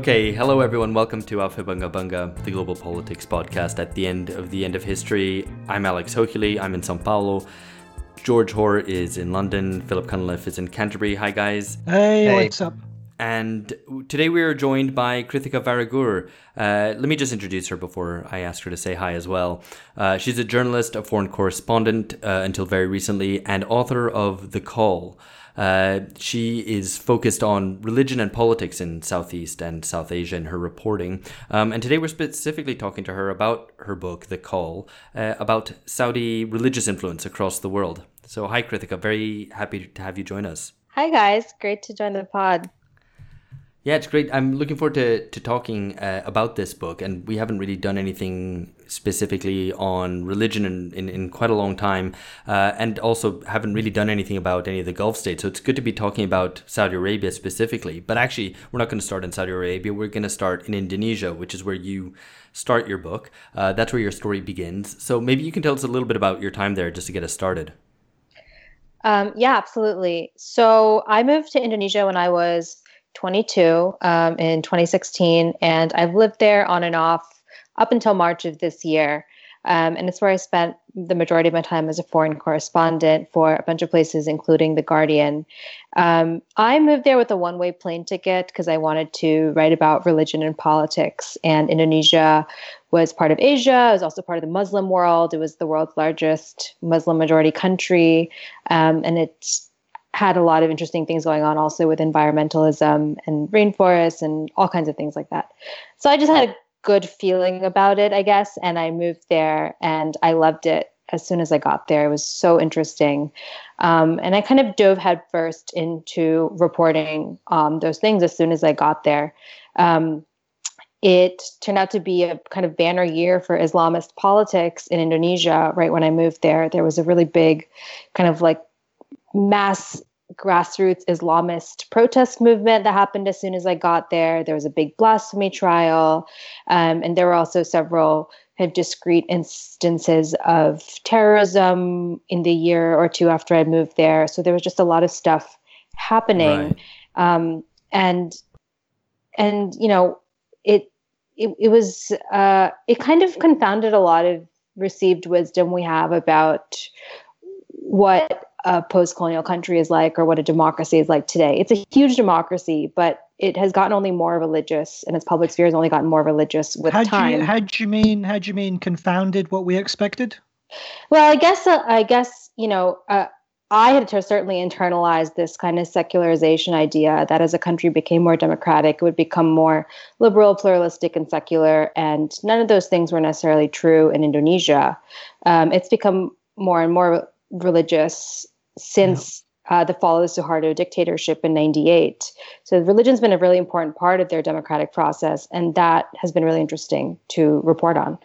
Okay, hello everyone. Welcome to Aufhebunga Bunga, the global politics podcast at the end of the end of history. I'm Alex Hochuli. I'm in Sao Paulo. George Hoare is in London. Philip Cunliffe is in Canterbury. Hi, guys. Hey, hey. what's up? And today we are joined by Krithika Varagur. Uh, let me just introduce her before I ask her to say hi as well. Uh, she's a journalist, a foreign correspondent uh, until very recently, and author of The Call. Uh, she is focused on religion and politics in Southeast and South Asia in her reporting. Um, and today we're specifically talking to her about her book, The Call, uh, about Saudi religious influence across the world. So, hi, Krithika. Very happy to have you join us. Hi, guys. Great to join the pod. Yeah, it's great. I'm looking forward to, to talking uh, about this book, and we haven't really done anything specifically on religion in, in, in quite a long time, uh, and also haven't really done anything about any of the Gulf states. So it's good to be talking about Saudi Arabia specifically. But actually, we're not going to start in Saudi Arabia. We're going to start in Indonesia, which is where you start your book. Uh, that's where your story begins. So maybe you can tell us a little bit about your time there just to get us started. Um, yeah, absolutely. So I moved to Indonesia when I was 22 um, in 2016, and I've lived there on and off up until March of this year. Um, and it's where I spent the majority of my time as a foreign correspondent for a bunch of places, including The Guardian. Um, I moved there with a one way plane ticket because I wanted to write about religion and politics. And Indonesia was part of Asia, it was also part of the Muslim world, it was the world's largest Muslim majority country. Um, and it had a lot of interesting things going on also with environmentalism and rainforests and all kinds of things like that. So I just had a good feeling about it, I guess, and I moved there and I loved it as soon as I got there. It was so interesting. Um, and I kind of dove headfirst into reporting um, those things as soon as I got there. Um, it turned out to be a kind of banner year for Islamist politics in Indonesia right when I moved there. There was a really big kind of like mass grassroots Islamist protest movement that happened as soon as I got there. There was a big blasphemy trial, um, and there were also several kind of discrete instances of terrorism in the year or two after I moved there. So there was just a lot of stuff happening, right. um, and and you know it it, it was uh, it kind of confounded a lot of received wisdom we have about what a post-colonial country is like or what a democracy is like today. It's a huge democracy, but it has gotten only more religious, and its public sphere has only gotten more religious with how time. You, how do you mean? How do you mean confounded what we expected? Well, I guess uh, I guess you know uh, I had to certainly internalize this kind of secularization idea that as a country became more democratic, it would become more liberal, pluralistic, and secular. And none of those things were necessarily true in Indonesia. Um, it's become more and more religious since yeah. uh, the fall of the Suharto dictatorship in 98. So religion's been a really important part of their democratic process, and that has been really interesting to report on.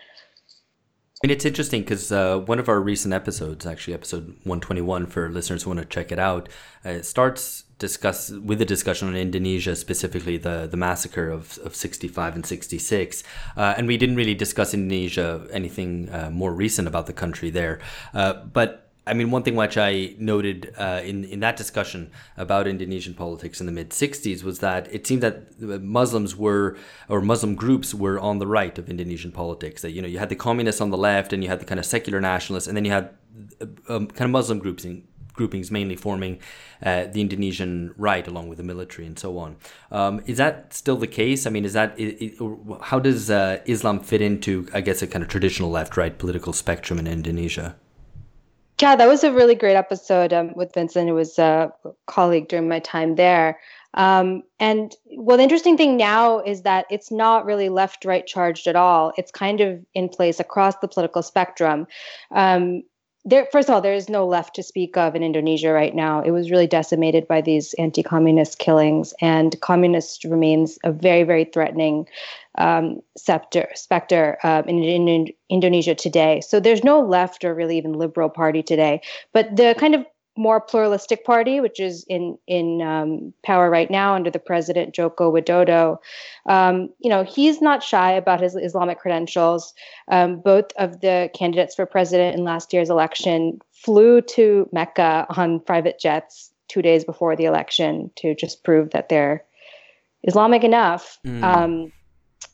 I mean, it's interesting because uh, one of our recent episodes, actually episode 121 for listeners who want to check it out, uh, starts discuss with a discussion on Indonesia, specifically the, the massacre of, of 65 and 66. Uh, and we didn't really discuss Indonesia, anything uh, more recent about the country there. Uh, but I mean, one thing which I noted uh, in in that discussion about Indonesian politics in the mid '60s was that it seemed that Muslims were or Muslim groups were on the right of Indonesian politics. That you know you had the communists on the left, and you had the kind of secular nationalists, and then you had um, kind of Muslim groups groupings mainly forming uh, the Indonesian right along with the military and so on. Um, is that still the case? I mean, is that how does uh, Islam fit into, I guess, a kind of traditional left-right political spectrum in Indonesia? Yeah, that was a really great episode um, with Vincent, who was a colleague during my time there. Um, and well, the interesting thing now is that it's not really left right charged at all. It's kind of in place across the political spectrum. Um, there, first of all, there is no left to speak of in Indonesia right now. It was really decimated by these anti-communist killings, and communist remains a very, very threatening um, scepter, specter uh, in, in, in, Indonesia today. So there's no left or really even liberal party today. But the kind of more pluralistic party, which is in in um, power right now under the president Joko Widodo, um, you know, he's not shy about his Islamic credentials. Um, both of the candidates for president in last year's election flew to Mecca on private jets two days before the election to just prove that they're Islamic enough. Mm. Um,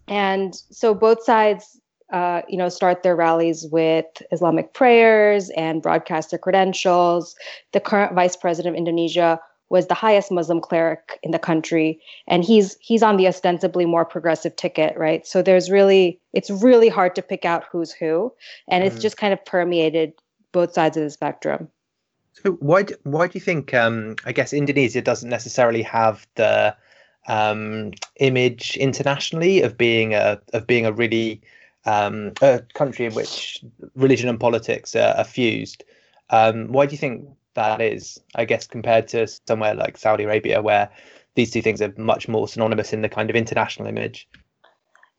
and so both sides, uh, you know, start their rallies with Islamic prayers and broadcast their credentials. The current vice president of Indonesia was the highest Muslim cleric in the country, and he's he's on the ostensibly more progressive ticket, right? So there's really it's really hard to pick out who's who, and it's mm. just kind of permeated both sides of the spectrum. So why do, why do you think um, I guess Indonesia doesn't necessarily have the um, image internationally of being a of being a really um, a country in which religion and politics are, are fused? Um, why do you think that is? I guess compared to somewhere like Saudi Arabia, where these two things are much more synonymous in the kind of international image.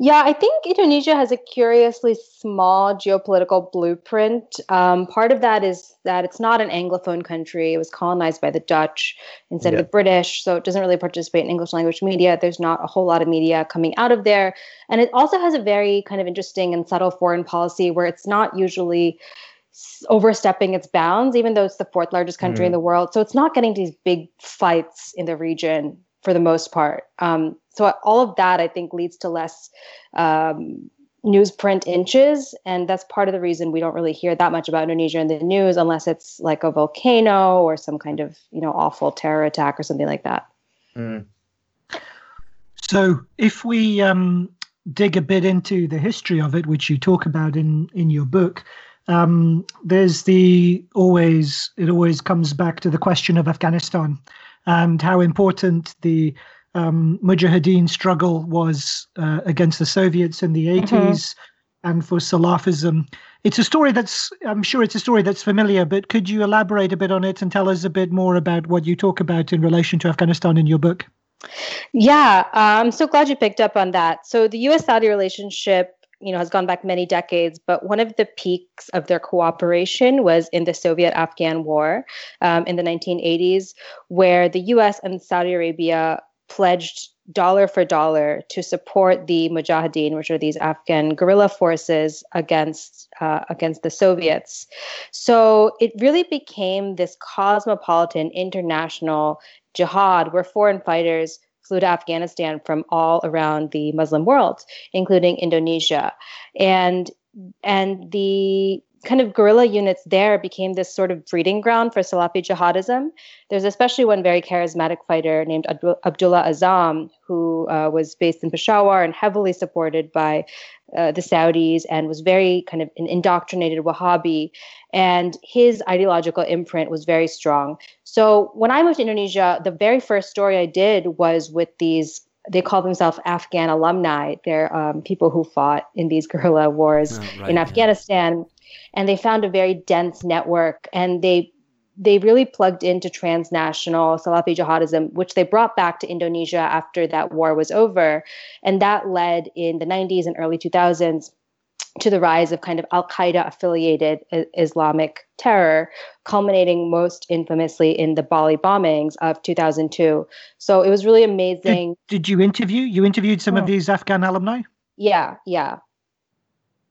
Yeah, I think Indonesia has a curiously small geopolitical blueprint. Um, part of that is that it's not an Anglophone country. It was colonized by the Dutch instead yeah. of the British, so it doesn't really participate in English language media. There's not a whole lot of media coming out of there. And it also has a very kind of interesting and subtle foreign policy where it's not usually overstepping its bounds, even though it's the fourth largest country mm. in the world. So it's not getting these big fights in the region for the most part. Um, so all of that I think leads to less um, newsprint inches, and that's part of the reason we don't really hear that much about Indonesia in the news unless it's like a volcano or some kind of you know awful terror attack or something like that. Mm. So if we um, dig a bit into the history of it, which you talk about in in your book. Um, there's the always it always comes back to the question of Afghanistan and how important the um, Mujahideen struggle was uh, against the Soviets in the 80s mm-hmm. and for Salafism. It's a story that's, I'm sure it's a story that's familiar, but could you elaborate a bit on it and tell us a bit more about what you talk about in relation to Afghanistan in your book? Yeah, I'm so glad you picked up on that. So the US Saudi relationship you know has gone back many decades but one of the peaks of their cooperation was in the soviet-afghan war um, in the 1980s where the us and saudi arabia pledged dollar for dollar to support the Mujahideen, which are these Afghan guerrilla forces against uh, against the Soviets. So it really became this cosmopolitan international jihad where foreign fighters flew to Afghanistan from all around the Muslim world, including Indonesia, and and the kind of guerrilla units there became this sort of breeding ground for Salafi jihadism. There's especially one very charismatic fighter named Abdullah Azzam, who uh, was based in Peshawar and heavily supported by uh, the Saudis and was very kind of an indoctrinated Wahhabi. And his ideological imprint was very strong. So when I moved to Indonesia, the very first story I did was with these they call themselves Afghan alumni. They're um, people who fought in these guerrilla wars oh, right, in Afghanistan. Yeah and they found a very dense network and they they really plugged into transnational Salafi jihadism, which they brought back to Indonesia after that war was over. And that led in the 90s and early 2000s to the rise of kind of Al Qaeda affiliated Islamic terror, culminating most infamously in the Bali bombings of 2002. So it was really amazing. Did, did you interview? You interviewed some of oh. these Afghan alumni? Yeah, yeah.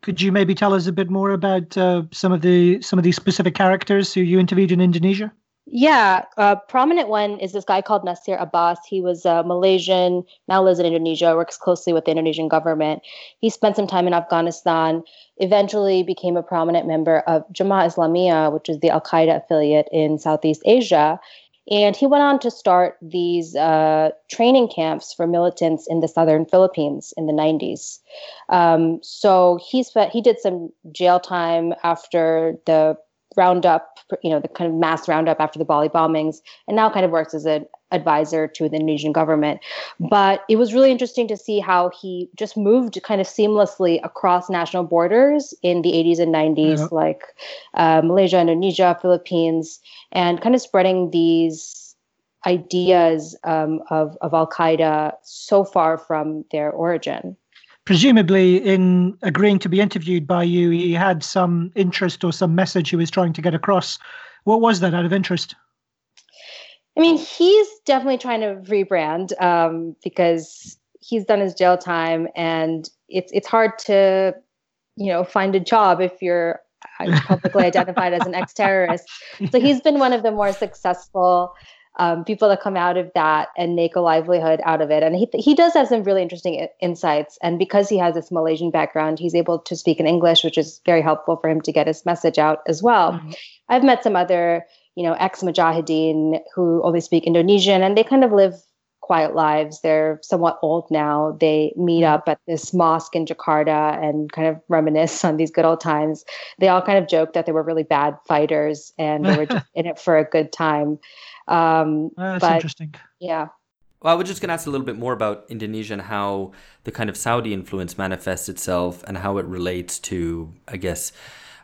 Could you maybe tell us a bit more about uh, some of the some of these specific characters who you interviewed in Indonesia? Yeah, a prominent one is this guy called Nasir Abbas. He was a Malaysian, now lives in Indonesia, works closely with the Indonesian government. He spent some time in Afghanistan, eventually became a prominent member of Jemaah Islamiyah, which is the Al Qaeda affiliate in Southeast Asia. And he went on to start these uh, training camps for militants in the southern Philippines in the 90s. Um, so he spent, he did some jail time after the roundup, you know, the kind of mass roundup after the Bali bombings, and now kind of works as an advisor to the Indonesian government. But it was really interesting to see how he just moved kind of seamlessly across national borders in the 80s and 90s, yeah. like uh, Malaysia, Indonesia, Philippines, and kind of spreading these ideas um, of, of Al Qaeda so far from their origin presumably in agreeing to be interviewed by you he had some interest or some message he was trying to get across what was that out of interest i mean he's definitely trying to rebrand um, because he's done his jail time and it's it's hard to you know find a job if you're uh, publicly identified as an ex-terrorist so he's been one of the more successful um, people that come out of that and make a livelihood out of it. And he, he does have some really interesting insights. And because he has this Malaysian background, he's able to speak in English, which is very helpful for him to get his message out as well. Mm-hmm. I've met some other, you know, ex Mujahideen who only speak Indonesian and they kind of live quiet lives. They're somewhat old now. They meet up at this mosque in Jakarta and kind of reminisce on these good old times. They all kind of joke that they were really bad fighters and they were just in it for a good time. Um, That's but, interesting. Yeah. Well, I was just going to ask a little bit more about Indonesia and how the kind of Saudi influence manifests itself and how it relates to, I guess,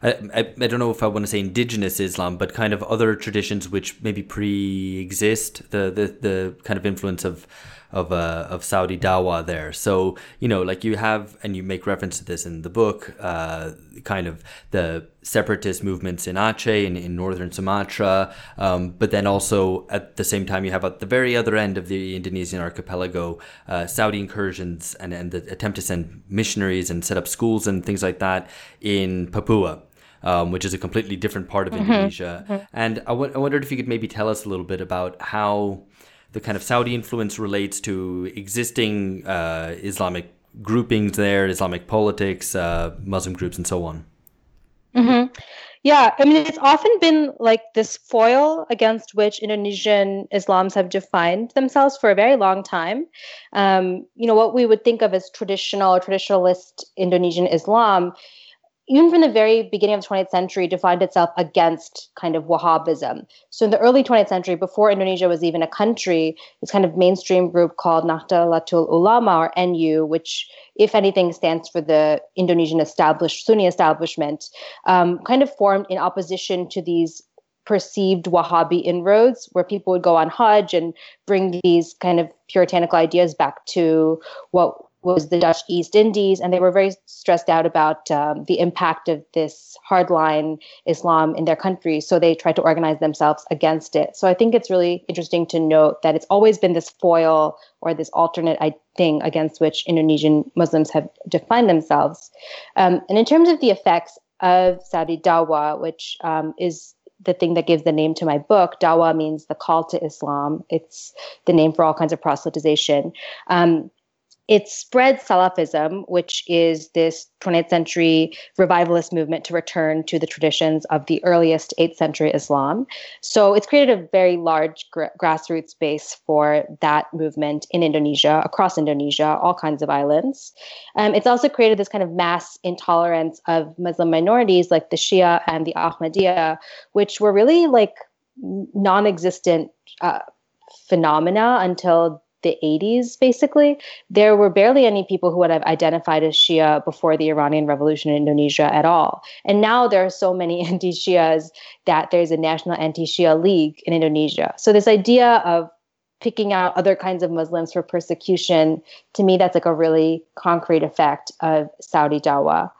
I, I, I, don't know if I want to say indigenous Islam, but kind of other traditions which maybe pre-exist the, the, the kind of influence of of uh, of Saudi Dawa there. So you know, like you have, and you make reference to this in the book, uh, kind of the separatist movements in Aceh in, in northern Sumatra, um, but then also at the same time you have at the very other end of the Indonesian archipelago, uh, Saudi incursions and and the attempt to send missionaries and set up schools and things like that in Papua um, which is a completely different part of mm-hmm. Indonesia. Mm-hmm. And I, w- I wondered if you could maybe tell us a little bit about how the kind of Saudi influence relates to existing uh, Islamic groupings there, Islamic politics, uh, Muslim groups, and so on. Mm-hmm. Yeah, I mean, it's often been like this foil against which Indonesian Islams have defined themselves for a very long time. Um, you know, what we would think of as traditional or traditionalist Indonesian Islam even from the very beginning of the 20th century, defined itself against kind of Wahhabism. So in the early 20th century, before Indonesia was even a country, this kind of mainstream group called Nahdlatul Ulama or NU, which, if anything, stands for the Indonesian established Sunni establishment, um, kind of formed in opposition to these perceived Wahhabi inroads, where people would go on Hajj and bring these kind of puritanical ideas back to what was the Dutch East Indies, and they were very stressed out about um, the impact of this hardline Islam in their country. So they tried to organize themselves against it. So I think it's really interesting to note that it's always been this foil or this alternate thing against which Indonesian Muslims have defined themselves. Um, and in terms of the effects of Saudi Dawa, which um, is the thing that gives the name to my book. Dawa means the call to Islam. It's the name for all kinds of proselytization. Um, it spread Salafism, which is this 20th century revivalist movement to return to the traditions of the earliest 8th century Islam. So it's created a very large gr- grassroots base for that movement in Indonesia, across Indonesia, all kinds of islands. Um, it's also created this kind of mass intolerance of Muslim minorities like the Shia and the Ahmadiyya, which were really like non existent uh, phenomena until the 80s, basically, there were barely any people who would have identified as Shia before the Iranian Revolution in Indonesia at all. And now there are so many anti Shias that there's a national anti Shia league in Indonesia. So, this idea of picking out other kinds of Muslims for persecution, to me, that's like a really concrete effect of Saudi Dawa.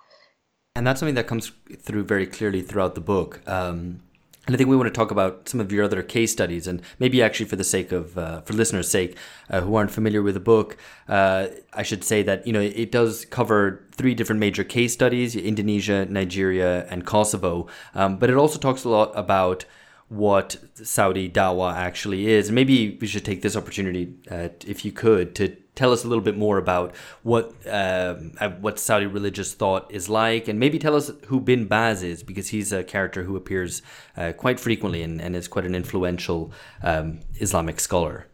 And that's something that comes through very clearly throughout the book. Um, and I think we want to talk about some of your other case studies, and maybe actually for the sake of, uh, for listeners' sake, uh, who aren't familiar with the book, uh, I should say that you know it does cover three different major case studies: Indonesia, Nigeria, and Kosovo. Um, but it also talks a lot about what Saudi Dawa actually is. Maybe we should take this opportunity, uh, if you could, to tell us a little bit more about what uh, uh, what Saudi religious thought is like, and maybe tell us who Bin Baz is, because he's a character who appears uh, quite frequently and, and, is quite an influential um, Islamic scholar.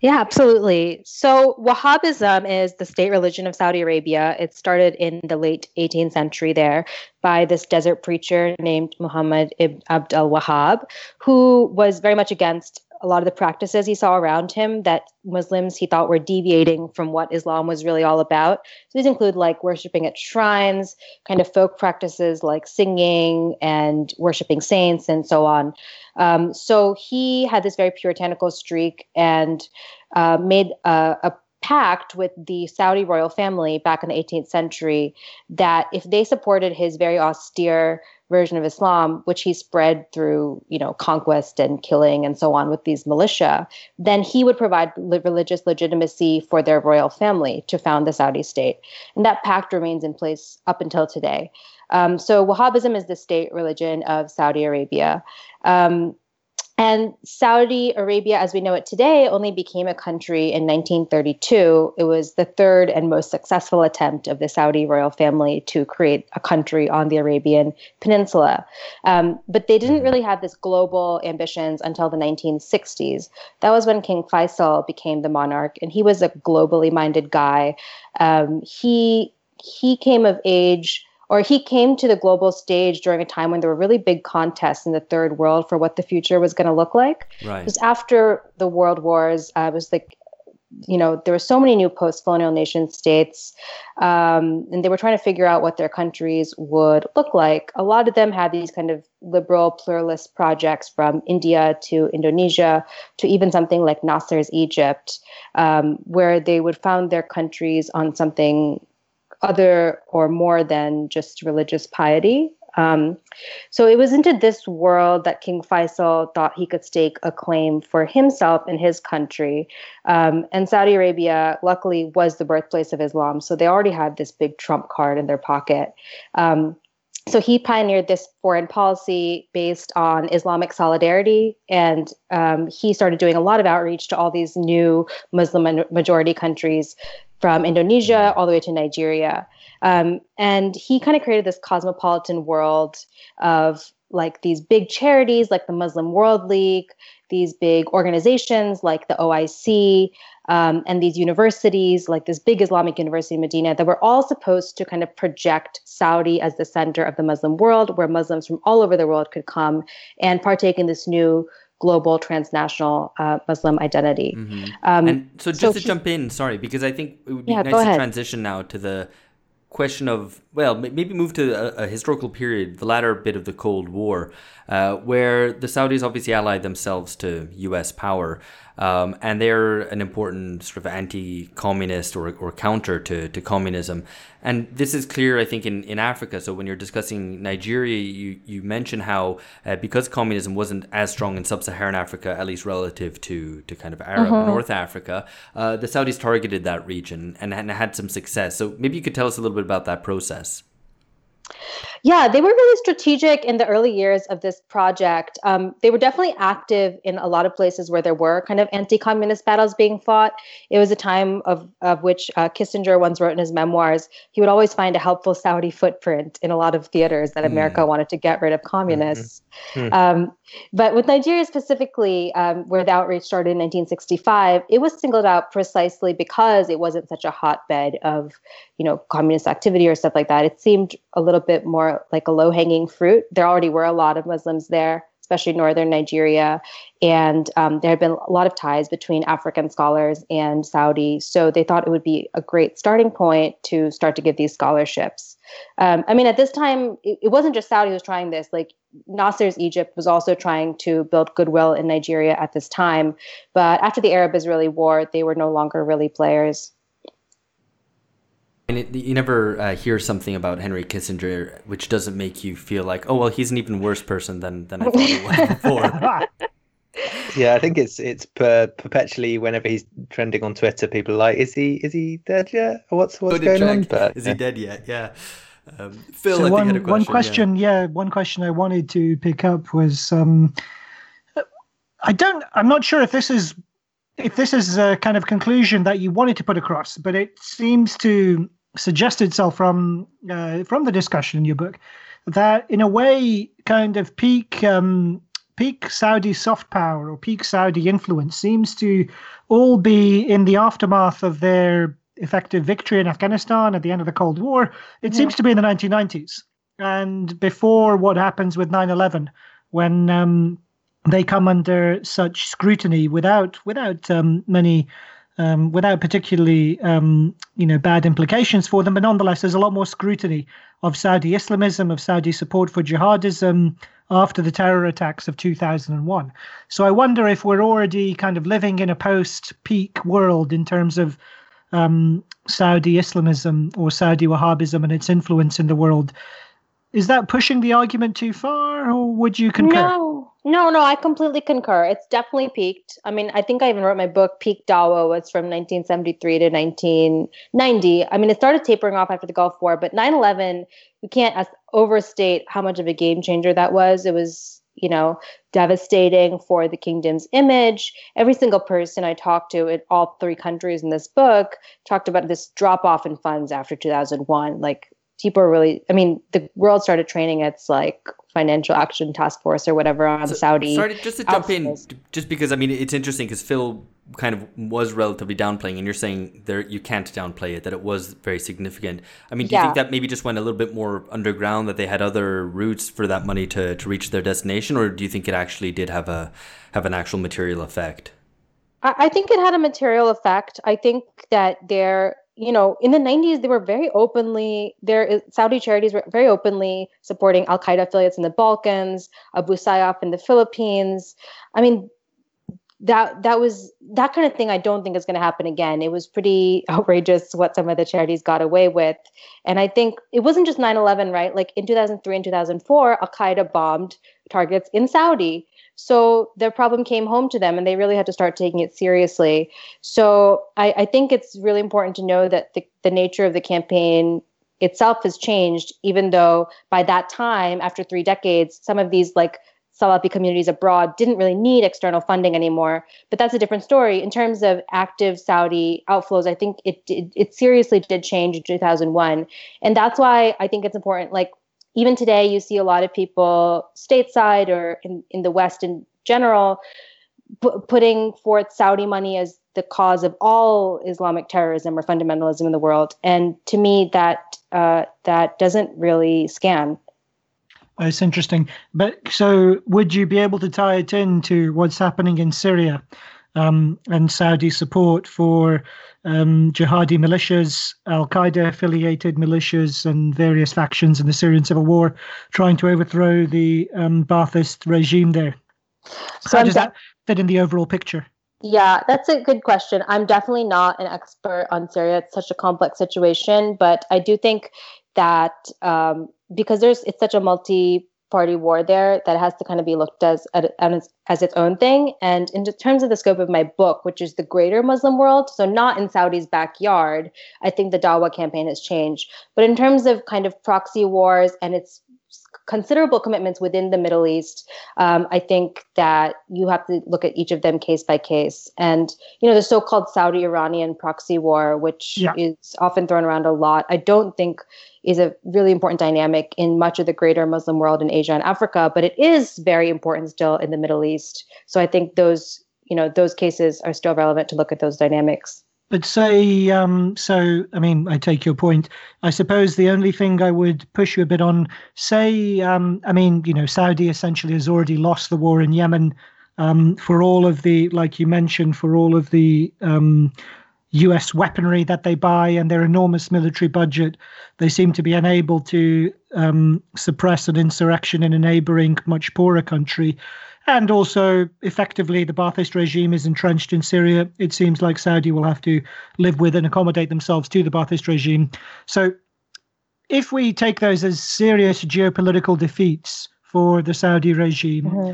Yeah, absolutely. So, Wahhabism is the state religion of Saudi Arabia. It started in the late 18th century there by this desert preacher named Muhammad ibn Abd al Wahhab, who was very much against a lot of the practices he saw around him that Muslims he thought were deviating from what Islam was really all about. So these include like worshiping at shrines, kind of folk practices like singing and worshiping saints and so on. Um, so he had this very puritanical streak and uh, made a, a pact with the Saudi royal family back in the 18th century that if they supported his very austere version of Islam, which he spread through, you know, conquest and killing and so on with these militia, then he would provide religious legitimacy for their royal family to found the Saudi state. And that pact remains in place up until today. Um, so Wahhabism is the state religion of Saudi Arabia. Um, and Saudi Arabia, as we know it today, only became a country in 1932. It was the third and most successful attempt of the Saudi royal family to create a country on the Arabian Peninsula. Um, but they didn't really have this global ambitions until the 1960s. That was when King Faisal became the monarch, and he was a globally minded guy. Um, he he came of age or he came to the global stage during a time when there were really big contests in the third world for what the future was going to look like. Right. Because after the world wars, uh, it was like, you know, there were so many new post-colonial nation states, um, and they were trying to figure out what their countries would look like. A lot of them had these kind of liberal pluralist projects, from India to Indonesia to even something like Nasser's Egypt, um, where they would found their countries on something other or more than just religious piety. Um, so it was into this world that King Faisal thought he could stake a claim for himself and his country. Um, and Saudi Arabia, luckily, was the birthplace of Islam. So they already had this big trump card in their pocket. Um, so he pioneered this foreign policy based on Islamic solidarity, and um, he started doing a lot of outreach to all these new Muslim majority countries from Indonesia all the way to Nigeria. Um, and he kind of created this cosmopolitan world of like these big charities like the Muslim World League, these big organizations like the OIC, um, and these universities like this big Islamic university in Medina that were all supposed to kind of project Saudi as the center of the Muslim world, where Muslims from all over the world could come and partake in this new global transnational uh, Muslim identity. Mm-hmm. Um, and so just so to he, jump in, sorry, because I think it would be yeah, nice to transition now to the question of well maybe move to a, a, historical period the latter bit of the cold war uh, where the saudis obviously allied themselves to us power um, and they're an important sort of anti-communist or, or counter to, to communism. And this is clear, I think, in, in Africa. So when you're discussing Nigeria, you, you mention how uh, because communism wasn't as strong in sub-Saharan Africa, at least relative to, to kind of Arab mm-hmm. North Africa, uh, the Saudis targeted that region and, and had some success. So maybe you could tell us a little bit about that process. Yeah, they were really strategic in the early years of this project. Um, they were definitely active in a lot of places where there were kind of anti-communist battles being fought. It was a time of of which uh, Kissinger once wrote in his memoirs. He would always find a helpful Saudi footprint in a lot of theaters that America mm. wanted to get rid of communists. Mm-hmm. Um, but with Nigeria specifically, um, where the outreach started in 1965, it was singled out precisely because it wasn't such a hotbed of, you know, communist activity or stuff like that. It seemed a little bit more like a low hanging fruit. There already were a lot of Muslims there, especially northern Nigeria. And um, there had been a lot of ties between African scholars and Saudi. So they thought it would be a great starting point to start to give these scholarships. Um, I mean, at this time, it, it wasn't just Saudi who was trying this. Like Nasser's Egypt was also trying to build goodwill in Nigeria at this time. But after the Arab Israeli war, they were no longer really players. And it, you never uh, hear something about Henry Kissinger, which doesn't make you feel like, oh well, he's an even worse person than than I thought he was before. yeah, I think it's it's per, perpetually whenever he's trending on Twitter, people are like, is he is he dead yet? Or what's what's going on? But, is yeah. he dead yet? Yeah. Um, Phil, so one, question, one question, yeah. yeah. one question I wanted to pick up was, um, I don't, I'm not sure if this is, if this is a kind of conclusion that you wanted to put across, but it seems to suggest itself from uh, from the discussion in your book that, in a way, kind of peak um, peak Saudi soft power or peak Saudi influence seems to all be in the aftermath of their effective victory in Afghanistan at the end of the Cold War. It yeah. seems to be in the 1990s and before what happens with 9/11 when um, they come under such scrutiny without without um, many um, without particularly um, you know bad implications for them, but nonetheless, there's a lot more scrutiny of Saudi Islamism, of Saudi support for jihadism after the terror attacks of 2001. So I wonder if we're already kind of living in a post-peak world in terms of um, Saudi Islamism or Saudi Wahhabism and its influence in the world. Is that pushing the argument too far, or would you concur? No, no, no. I completely concur. It's definitely peaked. I mean, I think I even wrote my book. Peak Dawa was from 1973 to 1990. I mean, it started tapering off after the Gulf War, but 9/11, we can't overstate how much of a game changer that was. It was you know, devastating for the kingdom's image. Every single person I talked to in all three countries in this book talked about this drop off in funds after 2001. Like people are really, I mean, the world started training its like financial action task force or whatever on so, Saudi. Sorry, just to jump in, just because I mean it's interesting because Phil kind of was relatively downplaying, and you're saying there you can't downplay it that it was very significant. I mean, do you think that maybe just went a little bit more underground, that they had other routes for that money to to reach their destination, or do you think it actually did have a have an actual material effect? I think it had a material effect. I think that there you know, in the 90s, they were very openly, their Saudi charities were very openly supporting Al Qaeda affiliates in the Balkans, Abu Sayyaf in the Philippines. I mean, that that was that kind of thing I don't think is going to happen again. It was pretty outrageous what some of the charities got away with. And I think it wasn't just 9/11, right? Like in 2003 and 2004, Al Qaeda bombed targets in Saudi. So their problem came home to them and they really had to start taking it seriously. So I, I think it's really important to know that the, the nature of the campaign itself has changed, even though by that time, after three decades, some of these like Salafi communities abroad didn't really need external funding anymore. But that's a different story. In terms of active Saudi outflows, I think it it, it seriously did change in 2001, and that's why I think it's important. Like even today, you see a lot of people stateside or in, in the West in general p- putting forth Saudi money as the cause of all Islamic terrorism or fundamentalism in the world. And to me, that uh, that doesn't really scan. It's interesting. But so, would you be able to tie it into what's happening in Syria um, and Saudi support for um, jihadi militias, Al Qaeda affiliated militias, and various factions in the Syrian civil war trying to overthrow the um, Ba'athist regime there. So How does that fit in the overall picture? Yeah, that's a good question. I'm definitely not an expert on Syria. It's such a complex situation, but I do think that um, because there's it's such a multi party war there that has to kind of be looked as, as as its own thing. And in terms of the scope of my book, which is the greater Muslim world, so not in Saudi's backyard, I think the Dawa campaign has changed. But in terms of kind of proxy wars and its considerable commitments within the Middle East, um, I think that you have to look at each of them case by case. And you know, the so-called Saudi-Iranian proxy war, which yeah. is often thrown around a lot, I don't think is a really important dynamic in much of the greater Muslim world in Asia and Africa, but it is very important still in the Middle East. So I think those, you know, those cases are still relevant to look at those dynamics. But say, um, so, I mean, I take your point. I suppose the only thing I would push you a bit on, say, um, I mean, you know, Saudi essentially has already lost the war in Yemen. Um, for all of the, like you mentioned, for all of the um, US weaponry that they buy and their enormous military budget, they seem to be unable to um, suppress an insurrection in a neighboring, much poorer country. And also, effectively, the Ba'athist regime is entrenched in Syria. It seems like Saudi will have to live with and accommodate themselves to the Ba'athist regime. So, if we take those as serious geopolitical defeats for the Saudi regime, mm-hmm.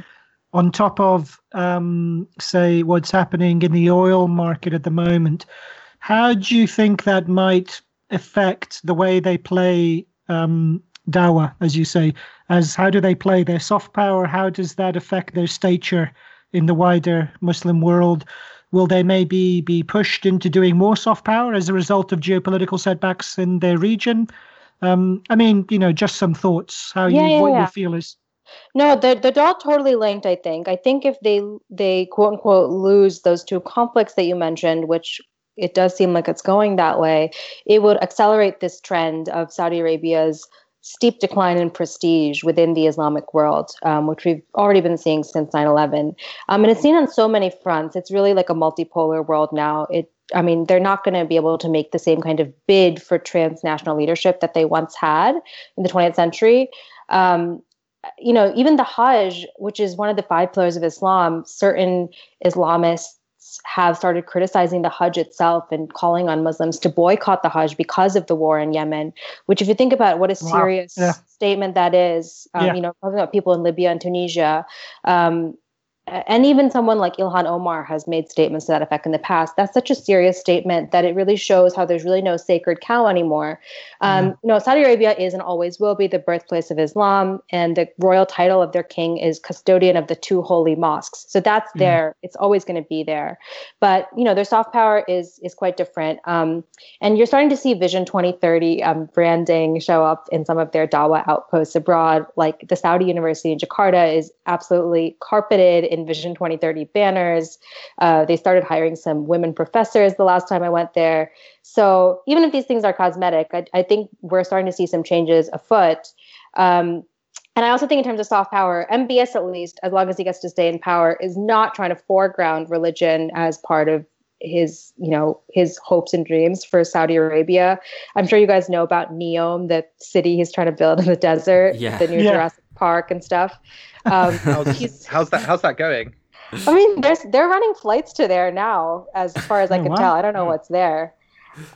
on top of, um, say, what's happening in the oil market at the moment, how do you think that might affect the way they play um, Dawa, as you say? As how do they play their soft power? How does that affect their stature in the wider Muslim world? Will they maybe be pushed into doing more soft power as a result of geopolitical setbacks in their region? Um, I mean, you know, just some thoughts. How yeah, you yeah, what yeah. you feel is. No, they're they're all totally linked. I think. I think if they they quote unquote lose those two conflicts that you mentioned, which it does seem like it's going that way, it would accelerate this trend of Saudi Arabia's steep decline in prestige within the Islamic world, um, which we've already been seeing since 9 11. Um, and it's seen on so many fronts. It's really like a multipolar world now. It I mean, they're not going to be able to make the same kind of bid for transnational leadership that they once had in the 20th century. Um, you know, even the Hajj, which is one of the five pillars of Islam, certain Islamists have started criticizing the Hajj itself and calling on Muslims to boycott the Hajj because of the war in Yemen. Which, if you think about what a serious wow. yeah. statement that is, um, yeah. you know, talking about people in Libya and Tunisia, um, and even someone like Ilhan Omar has made statements to that effect in the past. That's such a serious statement that it really shows how there's really no sacred cow anymore. Um, You know, Saudi Arabia is and always will be the birthplace of Islam, and the royal title of their king is custodian of the two holy mosques. So that's mm. there; it's always going to be there. But you know, their soft power is is quite different. Um, and you're starting to see Vision 2030 um, branding show up in some of their Dawa outposts abroad, like the Saudi University in Jakarta is absolutely carpeted in Vision 2030 banners. Uh, they started hiring some women professors the last time I went there. So even if these things are cosmetic, I, I think we're starting to see some changes afoot. Um, and I also think, in terms of soft power, MBS, at least, as long as he gets to stay in power, is not trying to foreground religion as part of his you know his hopes and dreams for Saudi Arabia. I'm sure you guys know about Neom, the city he's trying to build in the desert, yeah. the new yeah. Jurassic Park and stuff. Um, how's, how's, that? How's that going? I mean, there's they're running flights to there now, as far as I oh, can wow. tell. I don't know what's there.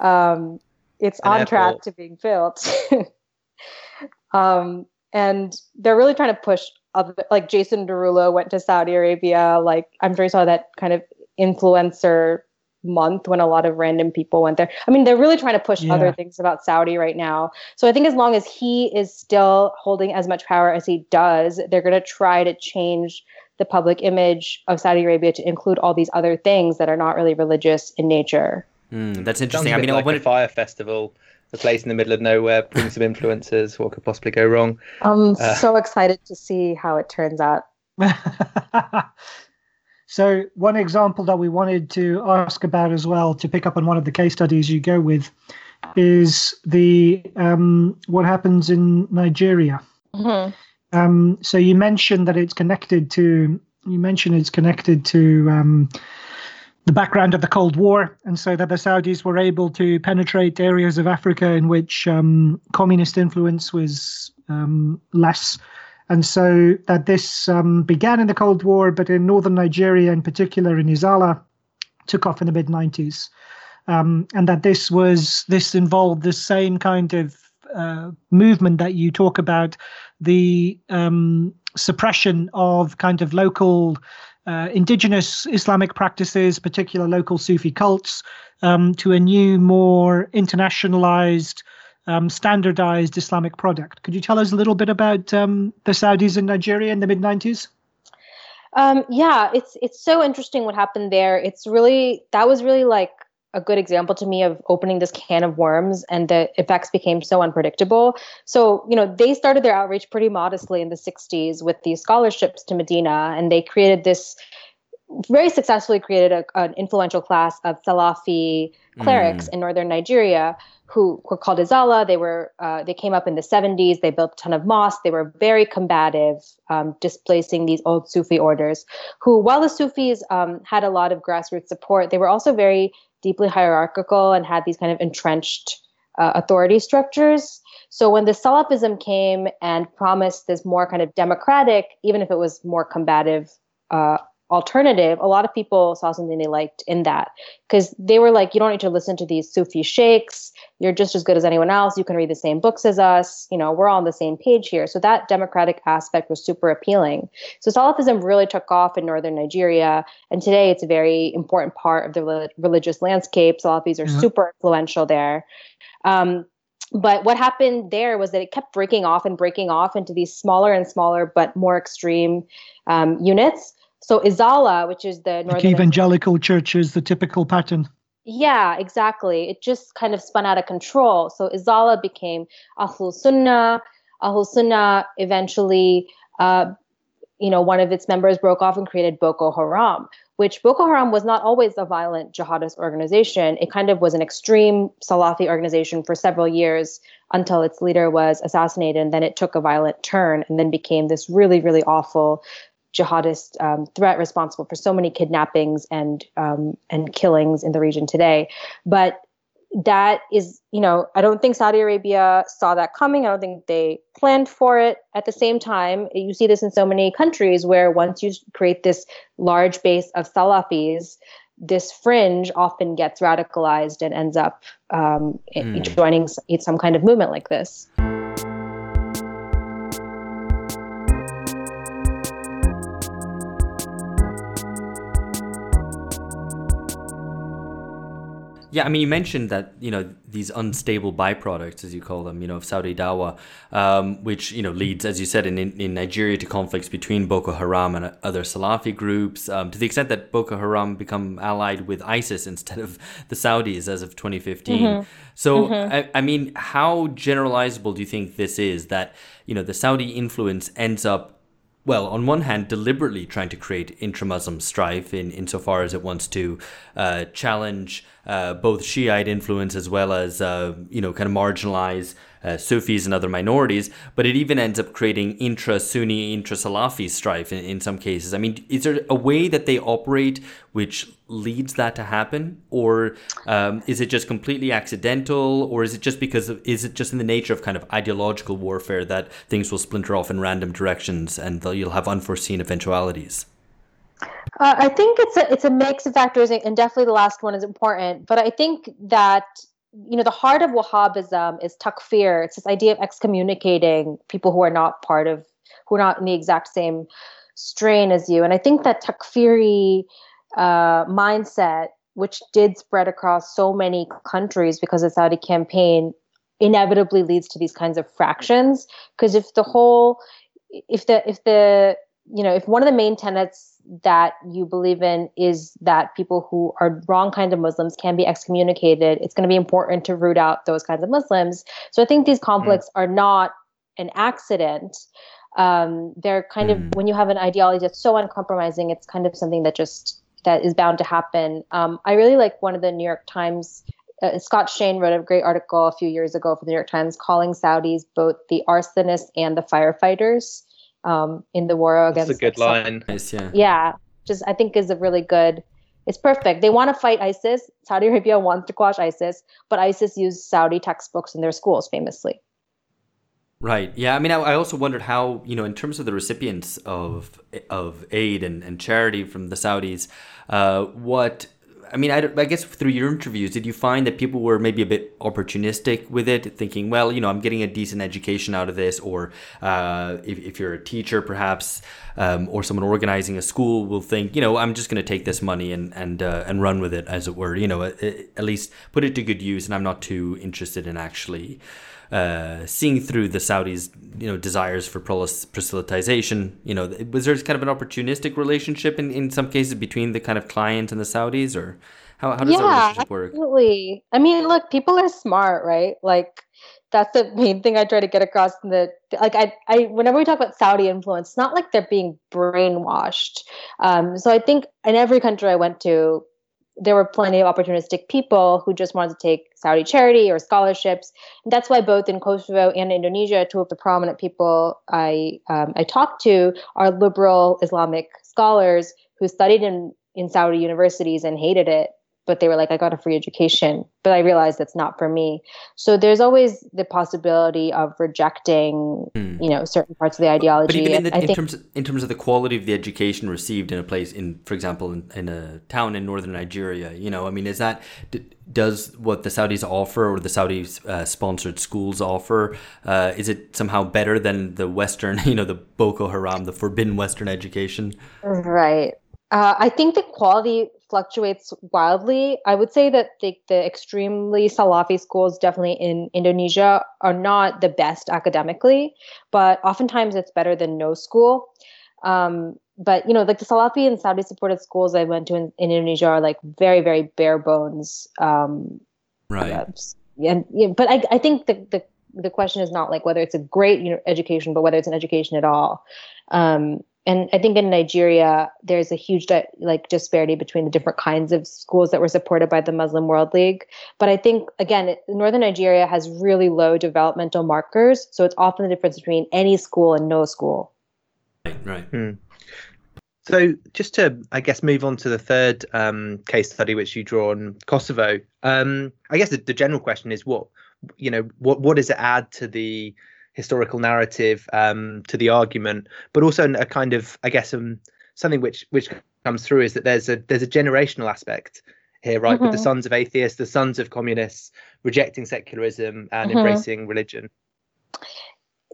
Um, it's An on airport. track to being built. um, and they're really trying to push other, like Jason Derulo went to Saudi Arabia. Like I'm sure you saw that kind of influencer month when a lot of random people went there. I mean, they're really trying to push yeah. other things about Saudi right now. So I think as long as he is still holding as much power as he does, they're going to try to change the public image of Saudi Arabia to include all these other things that are not really religious in nature. Mm, that's interesting. I mean, like a it... fire festival, a place in the middle of nowhere, bring some influencers. What could possibly go wrong? I'm uh, so excited to see how it turns out. so, one example that we wanted to ask about as well, to pick up on one of the case studies you go with, is the um, what happens in Nigeria. Mm-hmm. Um, so you mentioned that it's connected to you mentioned it's connected to um, the background of the Cold War, and so that the Saudis were able to penetrate areas of Africa in which um, communist influence was um, less. And so that this um, began in the Cold War, but in northern Nigeria, in particular in Izala, took off in the mid 90s. Um, and that this was this involved the same kind of uh, movement that you talk about, the um, suppression of kind of local uh, indigenous Islamic practices, particular local Sufi cults, um, to a new, more internationalized, um, standardized Islamic product. Could you tell us a little bit about um, the Saudis in Nigeria in the mid 90s? Um, yeah, it's it's so interesting what happened there. It's really that was really like a good example to me of opening this can of worms and the effects became so unpredictable. So, you know, they started their outreach pretty modestly in the 60s with these scholarships to Medina, and they created this very successfully created a, an influential class of Salafi clerics mm. in northern Nigeria who were called Izala. They were uh, they came up in the 70s. They built a ton of mosques. They were very combative, um, displacing these old Sufi orders. Who, while the Sufis um, had a lot of grassroots support, they were also very deeply hierarchical and had these kind of entrenched uh, authority structures. So when the Salafism came and promised this more kind of democratic, even if it was more combative uh, alternative, a lot of people saw something they liked in that because they were like, you don't need to listen to these Sufi sheikhs. You're just as good as anyone else. You can read the same books as us. You know, we're all on the same page here. So that democratic aspect was super appealing. So Salafism really took off in northern Nigeria. And today it's a very important part of the religious landscape. Salafis are mm-hmm. super influential there. Um, but what happened there was that it kept breaking off and breaking off into these smaller and smaller but more extreme um, units so Izala, which is the like evangelical churches, the typical pattern. Yeah, exactly. It just kind of spun out of control. So Izala became Ahlul Sunnah. Ahlul Sunnah eventually, uh, you know, one of its members broke off and created Boko Haram, which Boko Haram was not always a violent jihadist organization. It kind of was an extreme Salafi organization for several years until its leader was assassinated. And then it took a violent turn and then became this really, really awful jihadist um, threat responsible for so many kidnappings and um, and killings in the region today. But that is, you know, I don't think Saudi Arabia saw that coming. I don't think they planned for it. At the same time, you see this in so many countries where once you create this large base of Salafis, this fringe often gets radicalized and ends up um, mm. joining some kind of movement like this. Yeah, I mean, you mentioned that you know these unstable byproducts, as you call them, you know, of Saudi Dawa, um, which you know leads, as you said, in in Nigeria to conflicts between Boko Haram and other Salafi groups, um, to the extent that Boko Haram become allied with ISIS instead of the Saudis as of 2015. Mm-hmm. So, mm-hmm. I, I mean, how generalizable do you think this is? That you know the Saudi influence ends up well, on one hand, deliberately trying to create intra-Muslim strife in insofar as it wants to uh, challenge uh, both Shiite influence as well as uh, you know kind of marginalize uh, Sufis and other minorities, but it even ends up creating intra-Sunni, intra-Salafi strife in, in some cases. I mean, is there a way that they operate which leads that to happen, or um, is it just completely accidental, or is it just because of, is it just in the nature of kind of ideological warfare that things will splinter off in random directions and you'll have unforeseen eventualities? Uh, I think it's a it's a mix of factors, and definitely the last one is important. But I think that you know the heart of Wahhabism is takfir. It's this idea of excommunicating people who are not part of, who are not in the exact same strain as you. And I think that takfiri uh, mindset, which did spread across so many countries because of the Saudi campaign, inevitably leads to these kinds of fractions. Because if the whole, if the if the you know if one of the main tenets that you believe in is that people who are wrong kind of Muslims can be excommunicated. It's going to be important to root out those kinds of Muslims. So I think these conflicts mm. are not an accident. Um, they're kind mm. of when you have an ideology that's so uncompromising, it's kind of something that just that is bound to happen. Um, I really like one of the New York Times. Uh, Scott Shane wrote a great article a few years ago for the New York Times calling Saudis both the arsonists and the firefighters um, in the war against. That's a good line. Nice, yeah. Yeah, just I think is a really good. It's perfect. They want to fight ISIS. Saudi Arabia wants to quash ISIS, but ISIS used Saudi textbooks in their schools famously. Right. Yeah. I mean, I, I, also wondered how, you know, in terms of the recipients of of aid and, and charity from the Saudis, uh, what I mean, I, I, guess through your interviews, did you find that people were maybe a bit opportunistic with it, thinking, well, you know, I'm getting a decent education out of this, or uh, if, if you're a teacher, perhaps, um, or someone organizing a school will think, you know, I'm just going to take this money and and uh, and run with it, as it were, you know, at, at least put it to good use, and I'm not too interested in actually uh, seeing through the Saudis' you know desires for proselytization. You know, was there kind of an opportunistic relationship in, in some cases between the kind of client and the Saudis, or how, how does yeah, that relationship work? Absolutely. I mean, look, people are smart, right? Like that's the main thing I try to get across in the like I, I whenever we talk about Saudi influence, it's not like they're being brainwashed. Um, so I think in every country I went to, there were plenty of opportunistic people who just wanted to take Saudi charity or scholarships. And that's why both in Kosovo and Indonesia, two of the prominent people I um, I talked to are liberal Islamic scholars who studied in in Saudi universities and hated it but they were like, I got a free education. But I realized that's not for me. So there's always the possibility of rejecting, mm. you know, certain parts of the ideology. But even in, the, in think, terms of, in terms of the quality of the education received in a place in, for example, in, in a town in northern Nigeria, you know, I mean, is that does what the Saudis offer or the Saudis uh, sponsored schools offer? Uh, is it somehow better than the Western, you know, the Boko Haram, the forbidden Western education? Right. Uh, I think the quality fluctuates wildly. I would say that the, the extremely Salafi schools, definitely in Indonesia, are not the best academically, but oftentimes it's better than no school. Um, but you know, like the Salafi and Saudi supported schools I went to in, in Indonesia are like very, very bare bones. Um, right. Uh, and yeah, but I, I think the, the the question is not like whether it's a great you know, education, but whether it's an education at all. Um, and I think in Nigeria there's a huge di- like disparity between the different kinds of schools that were supported by the Muslim World League. But I think again, it, northern Nigeria has really low developmental markers, so it's often the difference between any school and no school. Right. right. Hmm. So just to, I guess, move on to the third um, case study which you draw on Kosovo. Um, I guess the, the general question is what you know what what does it add to the historical narrative um, to the argument, but also a kind of, I guess, um, something which which comes through is that there's a there's a generational aspect here, right? Mm-hmm. With the mm-hmm. sons of atheists, the sons of communists rejecting secularism and mm-hmm. embracing religion.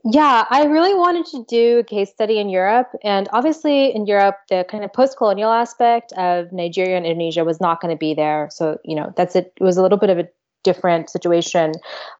Yeah, I really wanted to do a case study in Europe. And obviously, in Europe, the kind of post colonial aspect of Nigeria and Indonesia was not going to be there. So, you know, that's it. It was a little bit of a different situation.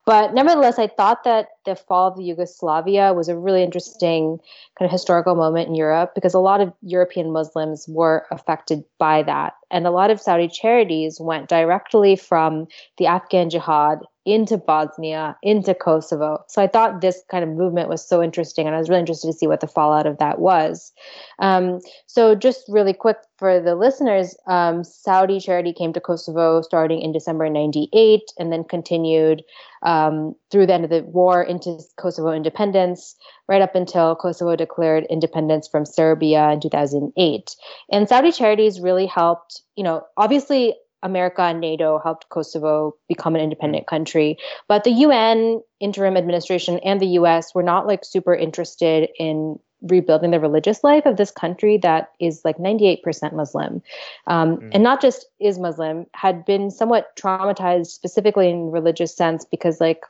But nevertheless, I thought that the fall of the Yugoslavia was a really interesting kind of historical moment in Europe because a lot of European Muslims were affected by that. And a lot of Saudi charities went directly from the Afghan jihad into Bosnia, into Kosovo. So I thought this kind of movement was so interesting, and I was really interested to see what the fallout of that was. Um, so, just really quick for the listeners, um, Saudi Charity came to Kosovo starting in December '98, and then continued um, through the end of the war into Kosovo independence, right up until Kosovo declared independence from Serbia in 2008. And Saudi Charities really helped. You know, obviously America and NATO helped Kosovo become an independent country. But the UN interim administration and the US were not like super interested in rebuilding the religious life of this country that is like 98% Muslim. Um, mm. And not just is Muslim, had been somewhat traumatized specifically in religious sense because like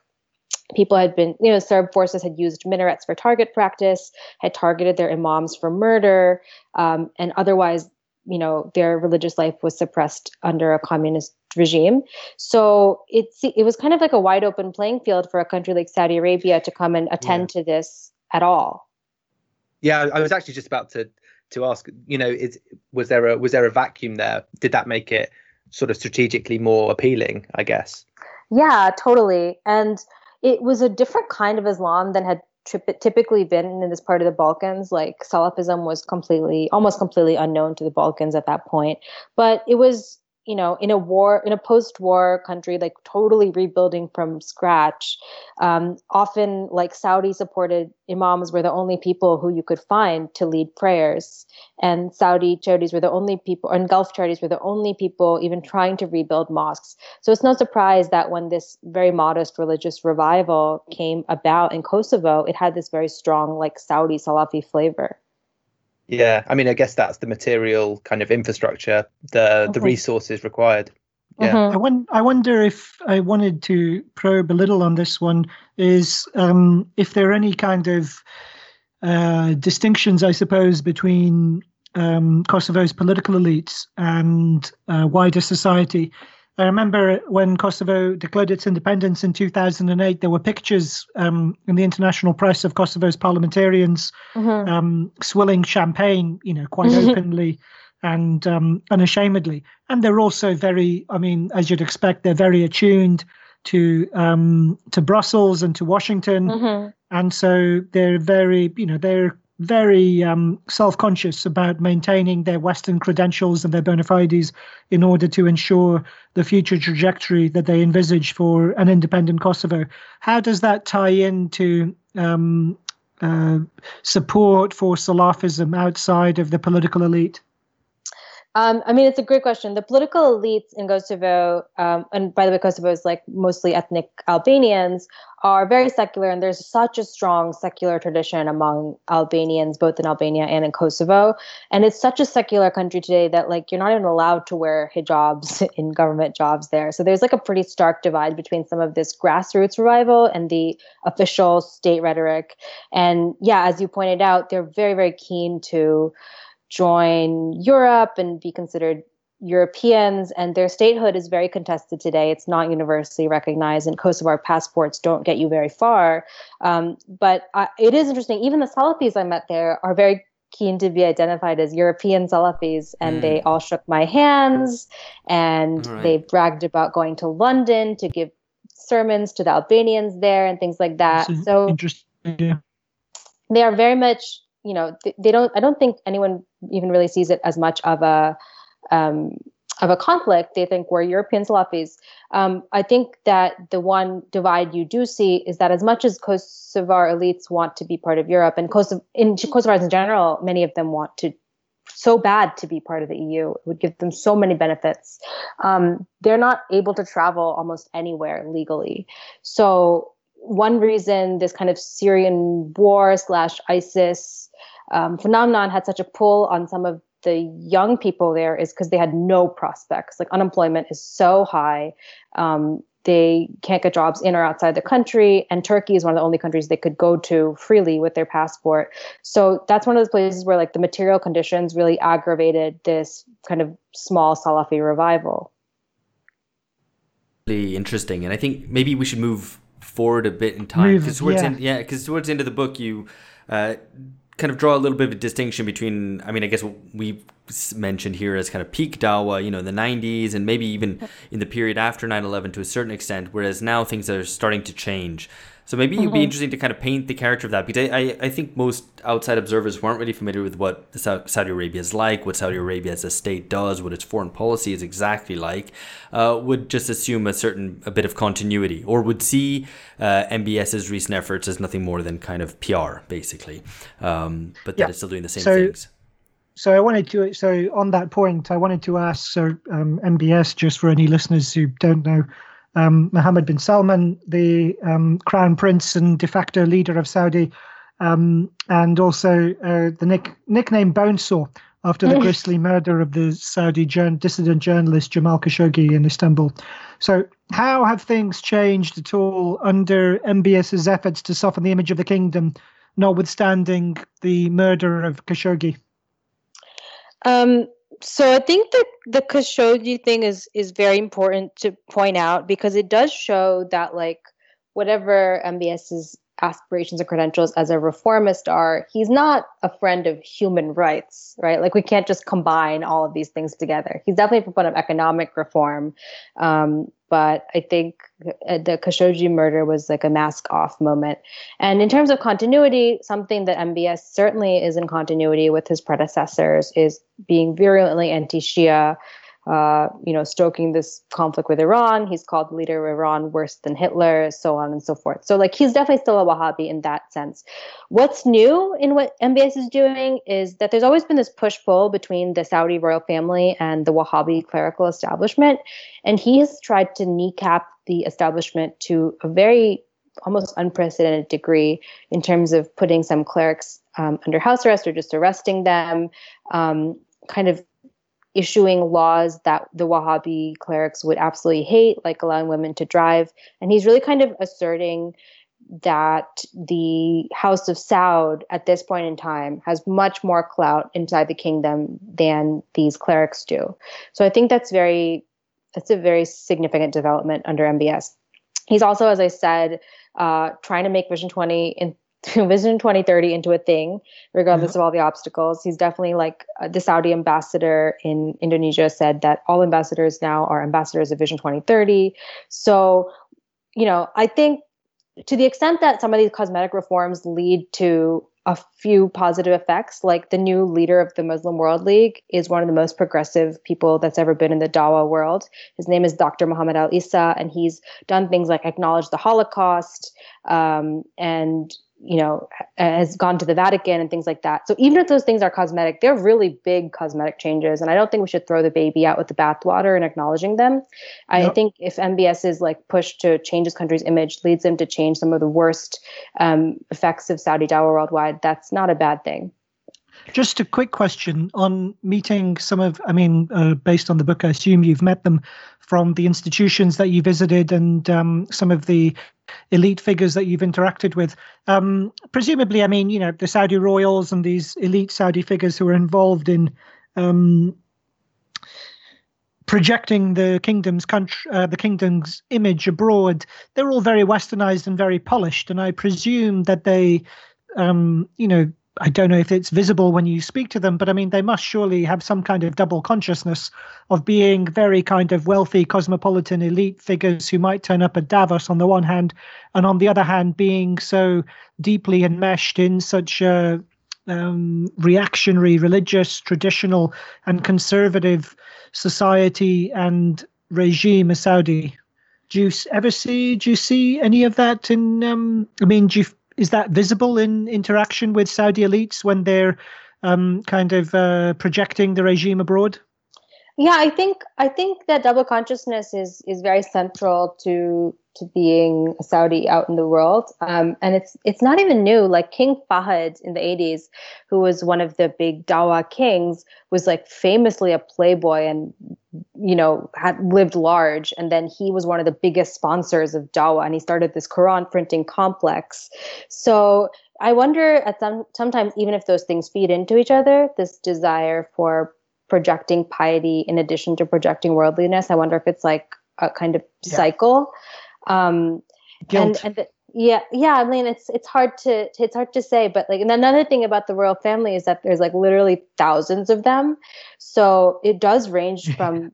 people had been, you know, Serb forces had used minarets for target practice, had targeted their imams for murder, um, and otherwise you know their religious life was suppressed under a communist regime. So it's it was kind of like a wide open playing field for a country like saudi arabia to come and attend yeah. to this at all. Yeah i was actually just about to to ask you know is was there a was there a vacuum there? Did that make it sort of strategically more appealing i guess? Yeah totally. And it was a different kind of islam than had typically been in this part of the Balkans. Like Salafism was completely, almost completely unknown to the Balkans at that point. But it was you know, in a war, in a post-war country, like totally rebuilding from scratch. Um, often, like Saudi-supported imams were the only people who you could find to lead prayers, and Saudi charities were the only people, and Gulf charities were the only people even trying to rebuild mosques. So it's no surprise that when this very modest religious revival came about in Kosovo, it had this very strong, like Saudi Salafi flavor. Yeah, I mean, I guess that's the material kind of infrastructure, the the resources required. Yeah, I, won- I wonder if I wanted to probe a little on this one is um, if there are any kind of uh, distinctions, I suppose, between um, Kosovo's political elites and uh, wider society. I remember when Kosovo declared its independence in 2008, there were pictures um, in the international press of Kosovo's parliamentarians mm-hmm. um, swilling champagne, you know, quite openly and um, unashamedly. And they're also very, I mean, as you'd expect, they're very attuned to um, to Brussels and to Washington, mm-hmm. and so they're very, you know, they're very um, self-conscious about maintaining their Western credentials and their bona fides in order to ensure the future trajectory that they envisage for an independent Kosovo. How does that tie into um, uh, support for Salafism outside of the political elite? Um, I mean, it's a great question. The political elites in Kosovo, um, and by the way, Kosovo is like mostly ethnic Albanians, are very secular, and there's such a strong secular tradition among Albanians, both in Albania and in Kosovo. And it's such a secular country today that like you're not even allowed to wear hijabs in government jobs there. So there's like a pretty stark divide between some of this grassroots revival and the official state rhetoric. And yeah, as you pointed out, they're very, very keen to join Europe and be considered Europeans, and their statehood is very contested today. It's not universally recognized, and Kosovar passports don't get you very far. Um, but uh, it is interesting. Even the Salafis I met there are very keen to be identified as European Salafis, and mm. they all shook my hands, and right. they bragged about going to London to give sermons to the Albanians there and things like that. So interesting. Yeah. They are very much you know they, they, don't i don't think anyone even really sees it as much of a um, of a conflict they think we're european salafis um, i think that the one divide you do see is that as much as kosovar elites want to be part of europe and Kosovo, in kosovars in general many of them want to so bad to be part of the eu it would give them so many benefits um, they're not able to travel almost anywhere legally. So one reason this kind of Syrian war slash ISIS um, phenomenon had such a pull on some of the young people there is because they had no prospects. Like unemployment is so high. Um, they can't get jobs in or outside the country and turkey is one of the only countries they could go to freely with their passport so that's one of those places where like the material conditions really aggravated this kind of small salafi revival really interesting and i think maybe we should move forward a bit in time because towards yeah. yeah because towards the end of the book you uh, kind of draw a little bit of a distinction between i mean i guess what we mentioned here as kind of peak Dawa, you know, in the 90s and maybe even in the period after 9 11 to a certain extent, whereas now things are starting to change. So maybe mm-hmm. it'd be mm-hmm. interesting to kind of paint the character of that because I, I think most outside observers weren't really familiar with what Saudi Arabia is like, what Saudi Arabia as a state does, what its foreign policy is exactly like, uh, would just assume a certain a bit of continuity or would see uh, MBS's recent efforts as nothing more than kind of PR, basically, um, but yeah. that it's still doing the same so, things so I wanted to so on that point, I wanted to ask so um, MBS just for any listeners who don't know, um, Mohammed bin Salman, the um, crown prince and de facto leader of Saudi, um, and also uh, the nick, nickname Bonesaw after the grisly murder of the Saudi dissident journalist Jamal Khashoggi in Istanbul. So, how have things changed at all under MBS's efforts to soften the image of the kingdom, notwithstanding the murder of Khashoggi? Um, so I think that the Khashoggi thing is is very important to point out because it does show that like whatever MBS's aspirations and credentials as a reformist are, he's not a friend of human rights, right? Like we can't just combine all of these things together. He's definitely a proponent of economic reform, um, but I think uh, the Khashoggi murder was like a mask off moment. And in terms of continuity, something that MBS certainly is in continuity with his predecessors is being virulently anti-Shia, uh, you know, stoking this conflict with Iran. He's called the leader of Iran worse than Hitler, so on and so forth. So, like, he's definitely still a Wahhabi in that sense. What's new in what MBS is doing is that there's always been this push pull between the Saudi royal family and the Wahhabi clerical establishment. And he has tried to kneecap the establishment to a very almost unprecedented degree in terms of putting some clerics um, under house arrest or just arresting them, um, kind of issuing laws that the Wahhabi clerics would absolutely hate, like allowing women to drive. And he's really kind of asserting that the House of Saud at this point in time has much more clout inside the kingdom than these clerics do. So I think that's very that's a very significant development under MBS. He's also, as I said, uh, trying to make Vision 20 in, Vision 2030 into a thing, regardless of all the obstacles. He's definitely like uh, the Saudi ambassador in Indonesia said that all ambassadors now are ambassadors of Vision 2030. So, you know, I think to the extent that some of these cosmetic reforms lead to a few positive effects. Like the new leader of the Muslim World League is one of the most progressive people that's ever been in the Dawa world. His name is Dr. Muhammad Al Isa, and he's done things like acknowledge the Holocaust um, and you know, has gone to the Vatican and things like that. So even if those things are cosmetic, they're really big cosmetic changes. And I don't think we should throw the baby out with the bathwater and acknowledging them. I think if MBS is like pushed to change his country's image, leads him to change some of the worst um, effects of Saudi Dawa worldwide, that's not a bad thing. Just a quick question on meeting some of, I mean, uh, based on the book, I assume you've met them from the institutions that you visited and um, some of the elite figures that you've interacted with. Um, presumably, I mean, you know, the Saudi royals and these elite Saudi figures who are involved in um, projecting the kingdom's country, uh, the kingdom's image abroad. They're all very westernized and very polished, and I presume that they, um, you know, I don't know if it's visible when you speak to them, but I mean, they must surely have some kind of double consciousness of being very kind of wealthy, cosmopolitan, elite figures who might turn up at Davos on the one hand, and on the other hand, being so deeply enmeshed in such a um, reactionary, religious, traditional, and conservative society and regime as Saudi. Do you ever see? Do you see any of that in? Um, I mean, do you is that visible in interaction with Saudi elites when they're um, kind of uh, projecting the regime abroad? Yeah, I think I think that double consciousness is is very central to to being a Saudi out in the world, um, and it's it's not even new. Like King Fahd in the '80s, who was one of the big Dawa kings, was like famously a playboy and you know, had lived large. And then he was one of the biggest sponsors of Dawa and he started this Quran printing complex. So I wonder at some sometimes even if those things feed into each other, this desire for projecting piety in addition to projecting worldliness, I wonder if it's like a kind of yeah. cycle. Um, Guilt. And, and the, yeah, yeah. I mean, it's it's hard to it's hard to say, but like, and another thing about the royal family is that there's like literally thousands of them, so it does range from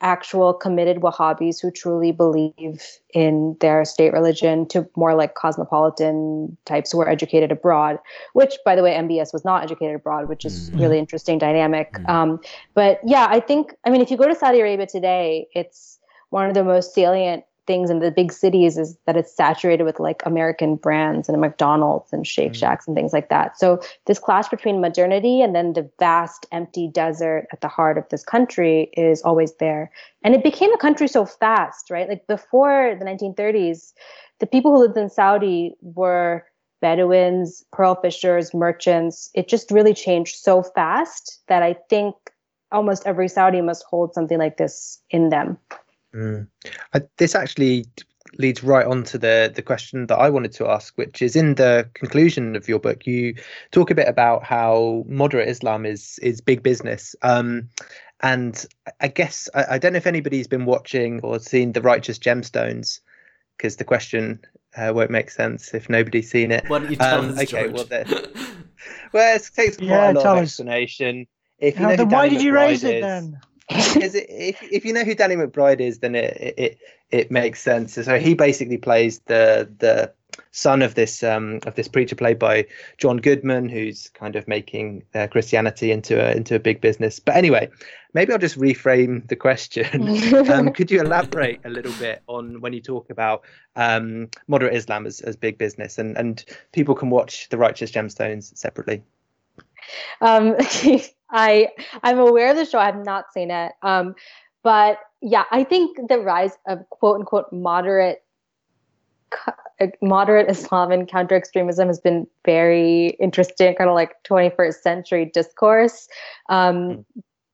actual committed Wahhabis who truly believe in their state religion to more like cosmopolitan types who are educated abroad, which, by the way, MBS was not educated abroad, which is mm-hmm. really interesting dynamic. Mm-hmm. Um, but yeah, I think, I mean, if you go to Saudi Arabia today, it's one of the most salient things in the big cities is that it's saturated with like American brands and McDonald's and Shake mm. Shacks and things like that. So this clash between modernity and then the vast empty desert at the heart of this country is always there. And it became a country so fast, right? Like before the 1930s, the people who lived in Saudi were Bedouins, pearl fishers, merchants. It just really changed so fast that I think almost every Saudi must hold something like this in them. Mm. I, this actually leads right on to the the question that I wanted to ask, which is in the conclusion of your book, you talk a bit about how moderate Islam is is big business. Um, and I guess I, I, don't know if anybody's been watching or seen the Righteous Gemstones, because the question uh, won't make sense if nobody's seen it. Why don't you tell um, us, Okay, well, well, it takes quite yeah, a lot of explanation. If you know then why did you raise is, it then? Because if if you know who Danny McBride is, then it it it makes sense. So he basically plays the the son of this um of this preacher played by John Goodman, who's kind of making uh, Christianity into a into a big business. But anyway, maybe I'll just reframe the question. um, could you elaborate a little bit on when you talk about um, moderate Islam as, as big business, and and people can watch the Righteous Gemstones separately? I I'm aware of the show. I have not seen it. Um, but yeah, I think the rise of quote unquote moderate uh, moderate Islam and counter extremism has been very interesting, kind of like 21st century discourse. Um, mm.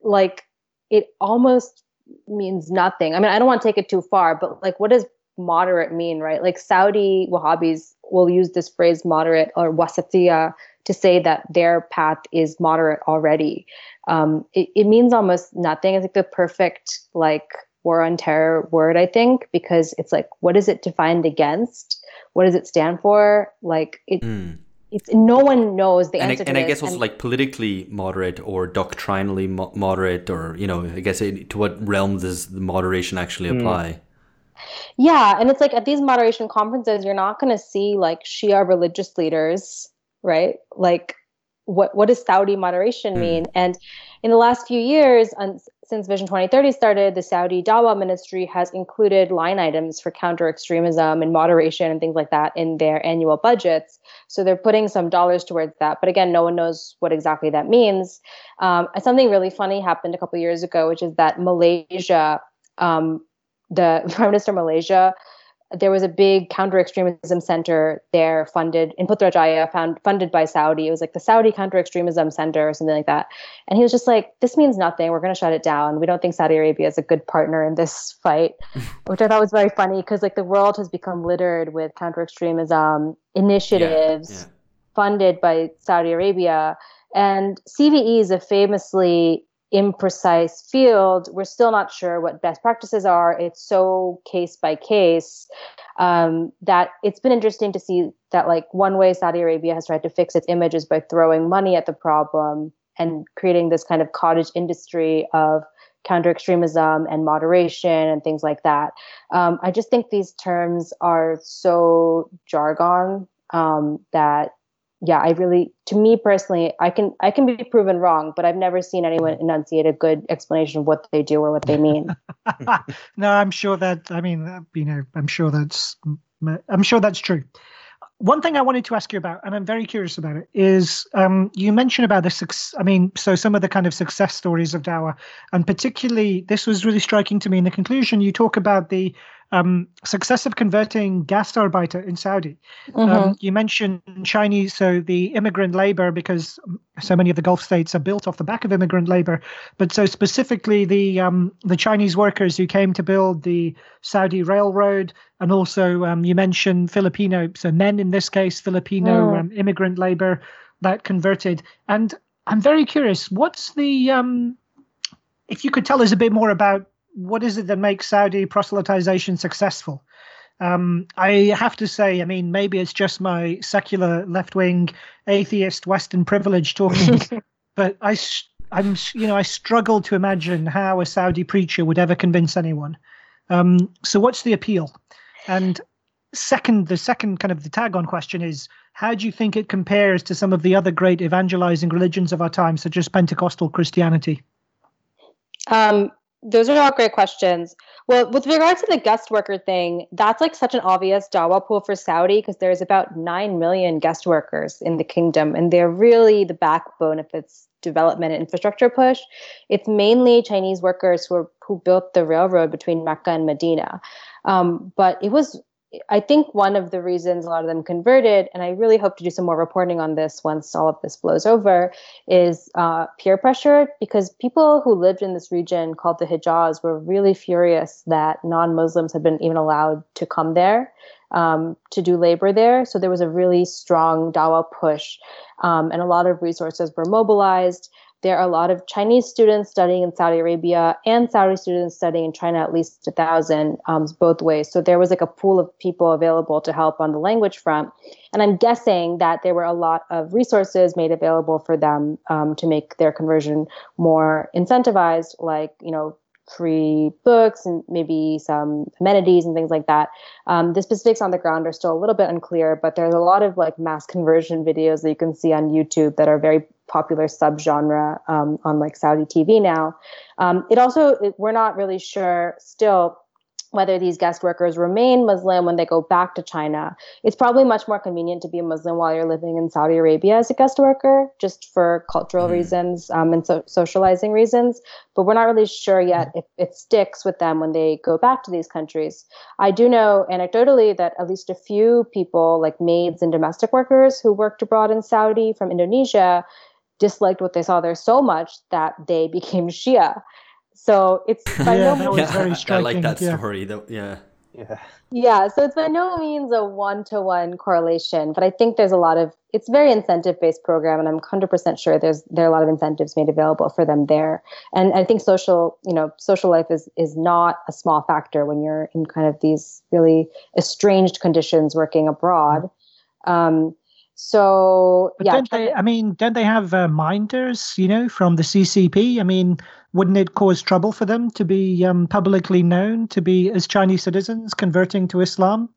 Like it almost means nothing. I mean, I don't want to take it too far, but like, what does moderate mean, right? Like Saudi Wahhabis will use this phrase moderate or wasatiyah to say that their path is moderate already. Um, it, it means almost nothing. It's like the perfect like war on terror word, I think, because it's like, what is it defined against? What does it stand for? Like it. Mm. It's, no one knows the and answer. I, and I guess also and, like politically moderate or doctrinally mo- moderate, or you know, I guess it, to what realm does the moderation actually hmm. apply? Mm. Yeah, and it's like at these moderation conferences, you're not going to see like Shia religious leaders right? Like, what what does Saudi moderation hmm. mean? Mm. And in the last few years, since Vision 2030 started, the Saudi Dawa ministry has included line items for counter extremism and moderation and things like that in their annual budgets. So they're putting some dollars towards that. But again, no one knows what exactly that means. Um, something really funny happened a couple years ago, which is that Malaysia, um, the Prime Minister of Malaysia, there was a big counter extremism center there funded in Putrajaya, found, funded by Saudi. It was like the Saudi counter extremism center or something like that. And he was just like, this means nothing. We're going to shut it down. We don't think Saudi Arabia is a good partner in this fight, which I thought was very funny because like the world has become littered with counter extremism initiatives yeah, yeah. funded by Saudi Arabia. And CVE is a famously imprecise field, we're still not sure what best practices are. It's so case by case um, that it's been interesting to see that, like, one way Saudi Arabia has tried to fix its image is by throwing money at the problem and creating this kind of cottage industry of counter extremism and moderation and things like that. Um, I just think these terms are so jargon um, that yeah, I really, to me personally, I can I can be proven wrong, but I've never seen anyone enunciate a good explanation of what they do or what they mean. no, I'm sure that I mean, you know, I'm sure that's I'm sure that's true. One thing I wanted to ask you about, and I'm very curious about it, is um, you mentioned about the success. I mean, so some of the kind of success stories of Dawa, and particularly this was really striking to me in the conclusion. You talk about the um, success of converting Gastarbeiter in Saudi. Um, mm-hmm. Um, you mentioned Chinese, so the immigrant labor, because so many of the Gulf states are built off the back of immigrant labor. But so specifically, the um, the Chinese workers who came to build the Saudi railroad, and also um, you mentioned Filipino, so men in this case, Filipino mm. immigrant labor that converted. And I'm very curious, what's the um, if you could tell us a bit more about what is it that makes Saudi proselytization successful? Um, I have to say, I mean, maybe it's just my secular left wing atheist Western privilege talking, but I, I'm, you know, I struggle to imagine how a Saudi preacher would ever convince anyone. Um, so, what's the appeal? And second, the second kind of the tag on question is how do you think it compares to some of the other great evangelizing religions of our time, such as Pentecostal Christianity? Um, those are all great questions. Well, with regards to the guest worker thing, that's like such an obvious dawa pool for Saudi because there's about 9 million guest workers in the kingdom, and they're really the backbone of its development and infrastructure push. It's mainly Chinese workers who, are, who built the railroad between Mecca and Medina. Um, but it was I think one of the reasons a lot of them converted, and I really hope to do some more reporting on this once all of this blows over, is uh, peer pressure because people who lived in this region called the Hijaz were really furious that non Muslims had been even allowed to come there um, to do labor there. So there was a really strong Dawa push, um, and a lot of resources were mobilized there are a lot of Chinese students studying in Saudi Arabia and Saudi students studying in China, at least a thousand, um, both ways. So there was like a pool of people available to help on the language front. And I'm guessing that there were a lot of resources made available for them um, to make their conversion more incentivized, like, you know, free books and maybe some amenities and things like that. Um, the specifics on the ground are still a little bit unclear, but there's a lot of like mass conversion videos that you can see on YouTube that are very popular subgenre um, on like Saudi TV now. Um, it also it, we're not really sure still whether these guest workers remain Muslim when they go back to China. It's probably much more convenient to be a Muslim while you're living in Saudi Arabia as a guest worker, just for cultural mm. reasons um, and so- socializing reasons. But we're not really sure yet if it sticks with them when they go back to these countries. I do know anecdotally that at least a few people, like maids and domestic workers who worked abroad in Saudi from Indonesia, disliked what they saw there so much that they became Shia. So it's by yeah, no means yeah, very striking. I like that yeah. story. Though, yeah. Yeah. Yeah, so it's by no means a one-to-one correlation, but I think there's a lot of it's very incentive-based program, and I'm 100% sure there's there are a lot of incentives made available for them there. And I think social, you know, social life is is not a small factor when you're in kind of these really estranged conditions working abroad. Um, so but yeah, don't they, I mean, don't they have uh, minders? You know, from the CCP. I mean, wouldn't it cause trouble for them to be um, publicly known to be as Chinese citizens converting to Islam?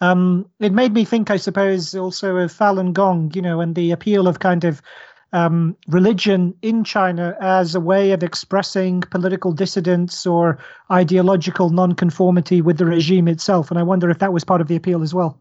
Um, it made me think, I suppose, also of Falun Gong. You know, and the appeal of kind of um, religion in China as a way of expressing political dissidence or ideological nonconformity with the regime itself. And I wonder if that was part of the appeal as well.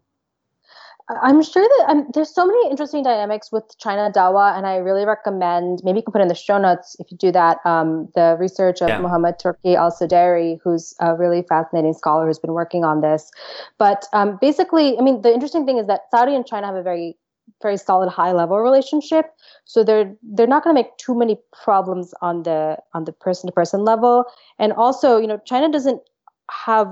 I'm sure that um, there's so many interesting dynamics with China Dawa, and I really recommend maybe you can put in the show notes if you do that. Um, the research of yeah. Mohammed Turki Al Sudairi, who's a really fascinating scholar who's been working on this. But um, basically, I mean, the interesting thing is that Saudi and China have a very very solid high level relationship so they're they're not going to make too many problems on the on the person to person level and also you know china doesn't have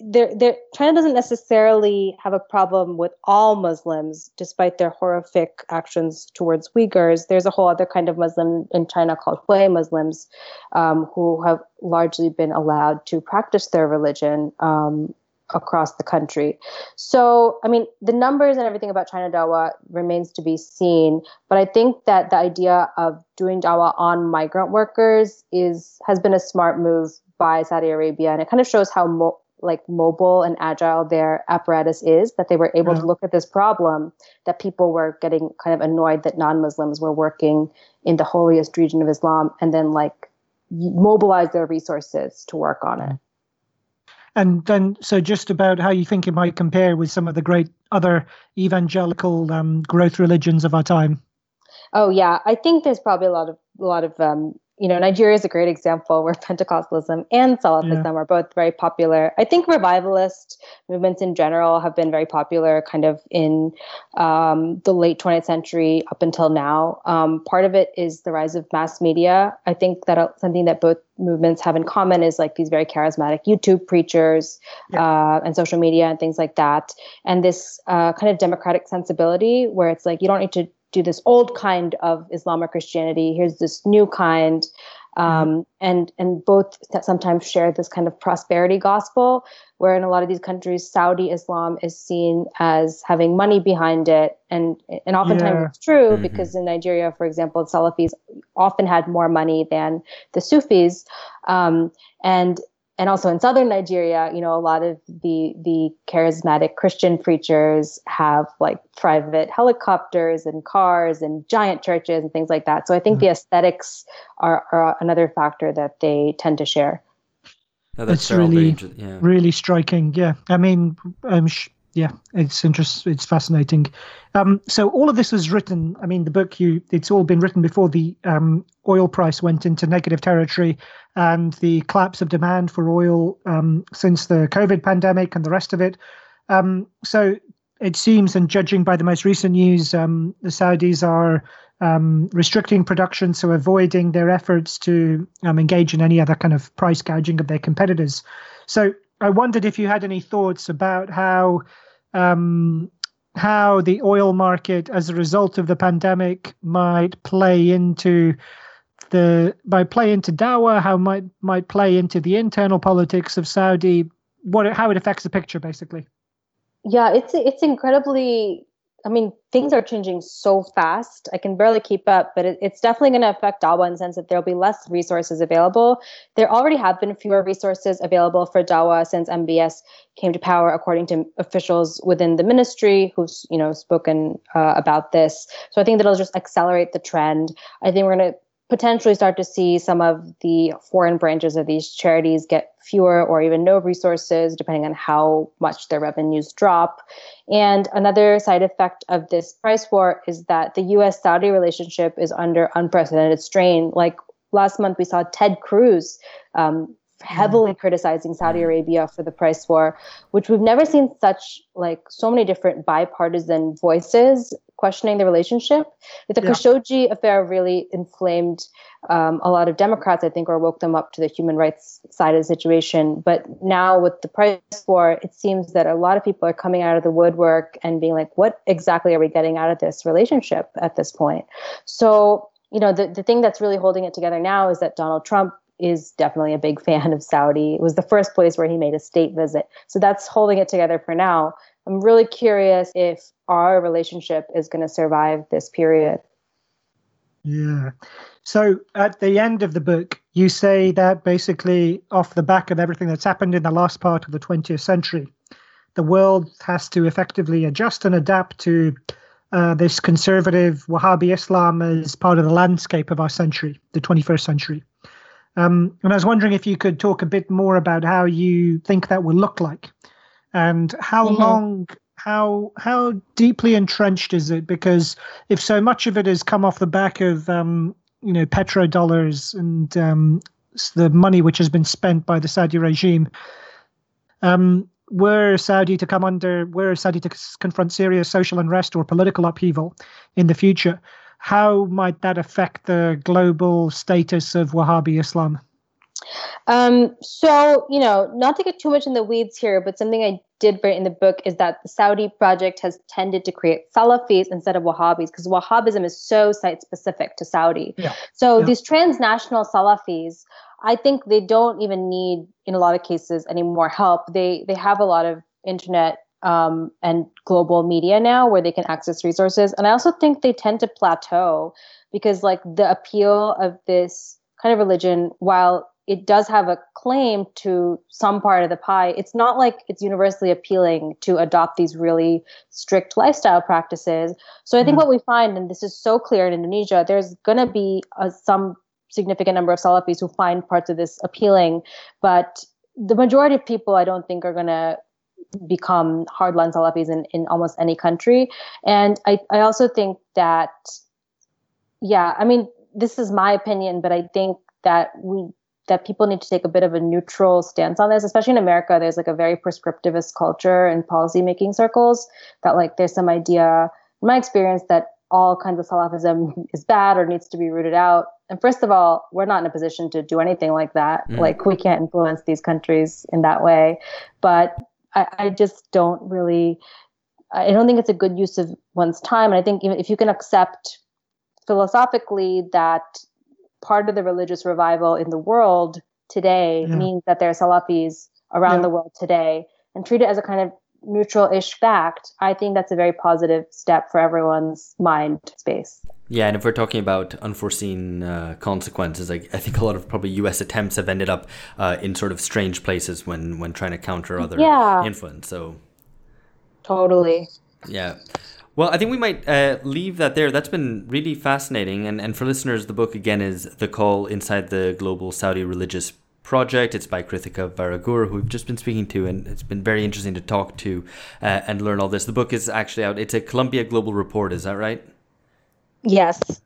there, there, China doesn't necessarily have a problem with all Muslims, despite their horrific actions towards Uyghurs. There's a whole other kind of Muslim in China called Hui Muslims, um, who have largely been allowed to practice their religion um, across the country. So, I mean, the numbers and everything about China Dawa remains to be seen. But I think that the idea of doing Dawa on migrant workers is has been a smart move by Saudi Arabia, and it kind of shows how mo- like mobile and agile their apparatus is that they were able yeah. to look at this problem that people were getting kind of annoyed that non-muslims were working in the holiest region of islam and then like mobilize their resources to work on it. And then so just about how you think it might compare with some of the great other evangelical um, growth religions of our time. Oh yeah. I think there's probably a lot of a lot of um, you know, Nigeria is a great example where Pentecostalism and Salafism yeah. are both very popular. I think revivalist movements in general have been very popular kind of in um, the late 20th century up until now. Um, part of it is the rise of mass media. I think that uh, something that both movements have in common is like these very charismatic YouTube preachers yeah. uh, and social media and things like that. And this uh, kind of democratic sensibility where it's like you don't need to do this old kind of Islam or Christianity. Here's this new kind, um, mm-hmm. and and both sometimes share this kind of prosperity gospel, where in a lot of these countries, Saudi Islam is seen as having money behind it, and and oftentimes yeah. it's true mm-hmm. because in Nigeria, for example, Salafis often had more money than the Sufis, um, and and also in southern Nigeria, you know, a lot of the the charismatic Christian preachers have like private helicopters and cars and giant churches and things like that. So I think mm-hmm. the aesthetics are, are another factor that they tend to share. That's really, yeah. really striking. Yeah, I mean, um, sh- yeah, it's interesting. It's fascinating. Um, so all of this was written. I mean, the book you it's all been written before the um, oil price went into negative territory and the collapse of demand for oil um, since the COVID pandemic and the rest of it. Um, so it seems, and judging by the most recent news, um, the Saudis are um, restricting production, so avoiding their efforts to engage in any other kind of price gouging of their competitors. So I wondered if you had any thoughts about how um, how the oil market, as a result of the pandemic, might play into the might play into Dawa, how might might play into the internal politics of Saudi, what how it affects the picture, basically. Yeah, it's it's incredibly I mean, things are changing so fast. I can barely keep up, but it, it's definitely going to affect Dawa in the sense that there'll be less resources available. There already have been fewer resources available for Dawa since MBS came to power, according to officials within the ministry who've you know spoken uh, about this. So I think that'll just accelerate the trend. I think we're going to potentially start to see some of the foreign branches of these charities get fewer or even no resources, depending on how much their revenues drop. And another side effect of this price war is that the US Saudi relationship is under unprecedented strain. Like last month, we saw Ted Cruz um, heavily mm. criticizing Saudi mm. Arabia for the price war, which we've never seen such like so many different bipartisan voices questioning the relationship. The yeah. Khashoggi affair really inflamed um, a lot of Democrats, I think, or woke them up to the human rights side of the situation. But now with the price war, it seems that a lot of people are coming out of the woodwork and being like, what exactly are we getting out of this relationship at this point? So, you know, the, the thing that's really holding it together now is that Donald Trump is definitely a big fan of Saudi. It was the first place where he made a state visit. So that's holding it together for now. I'm really curious if our relationship is going to survive this period. Yeah. So at the end of the book, you say that basically, off the back of everything that's happened in the last part of the 20th century, the world has to effectively adjust and adapt to uh, this conservative Wahhabi Islam as part of the landscape of our century, the 21st century. Um, and I was wondering if you could talk a bit more about how you think that will look like, and how mm-hmm. long, how how deeply entrenched is it? Because if so much of it has come off the back of um, you know petrodollars and um, the money which has been spent by the Saudi regime, um, were Saudi to come under, were Saudi to confront serious social unrest or political upheaval in the future, how might that affect the global status of Wahhabi Islam? Um, so, you know, not to get too much in the weeds here, but something I did write in the book is that the Saudi project has tended to create Salafis instead of Wahhabis because Wahhabism is so site specific to Saudi. Yeah. So yeah. these transnational Salafis, I think they don't even need, in a lot of cases, any more help. They they have a lot of internet um, and global media now where they can access resources. And I also think they tend to plateau because, like, the appeal of this kind of religion, while it does have a claim to some part of the pie, it's not like it's universally appealing to adopt these really strict lifestyle practices. So I think mm-hmm. what we find, and this is so clear in Indonesia, there's going to be a, some significant number of Salafis who find parts of this appealing, but the majority of people I don't think are going to become hardline Salafis in, in almost any country. And I, I also think that, yeah, I mean, this is my opinion, but I think that we that people need to take a bit of a neutral stance on this, especially in America. There's like a very prescriptivist culture in policymaking circles that like there's some idea, in my experience, that all kinds of Salafism is bad or needs to be rooted out. And first of all, we're not in a position to do anything like that. Mm. Like we can't influence these countries in that way. But I, I just don't really. I don't think it's a good use of one's time. And I think if you can accept philosophically that part of the religious revival in the world today yeah. means that there are Salafis around yeah. the world today and treat it as a kind of neutral-ish fact, I think that's a very positive step for everyone's mind space. Yeah, and if we're talking about unforeseen uh, consequences, I, I, think a lot of probably U.S. attempts have ended up uh, in sort of strange places when when trying to counter other yeah. influence. So totally. Yeah. Well, I think we might uh, leave that there. That's been really fascinating. And, and for listeners, the book again is The Call Inside the Global Saudi Religious Project. It's by Krithika Varagur, who we've just been speaking to, and it's been very interesting to talk to uh, and learn all this. The book is actually out. It's a Columbia Global Report, is that right? Yes.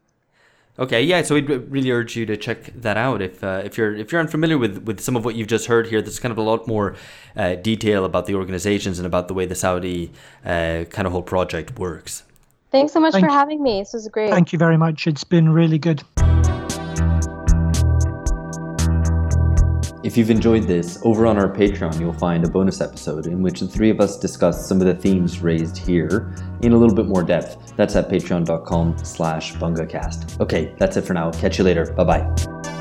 Okay, yeah. So we'd really urge you to check that out if uh, if you're if you're unfamiliar with with some of what you've just heard here. There's kind of a lot more uh, detail about the organizations and about the way the Saudi uh, kind of whole project works. Thanks so much Thank for having me. This was great. Thank you very much. It's been really good. If you've enjoyed this, over on our Patreon, you'll find a bonus episode in which the three of us discuss some of the themes raised here in a little bit more depth. That's at patreon.com slash bungacast. Okay, that's it for now. Catch you later. Bye-bye.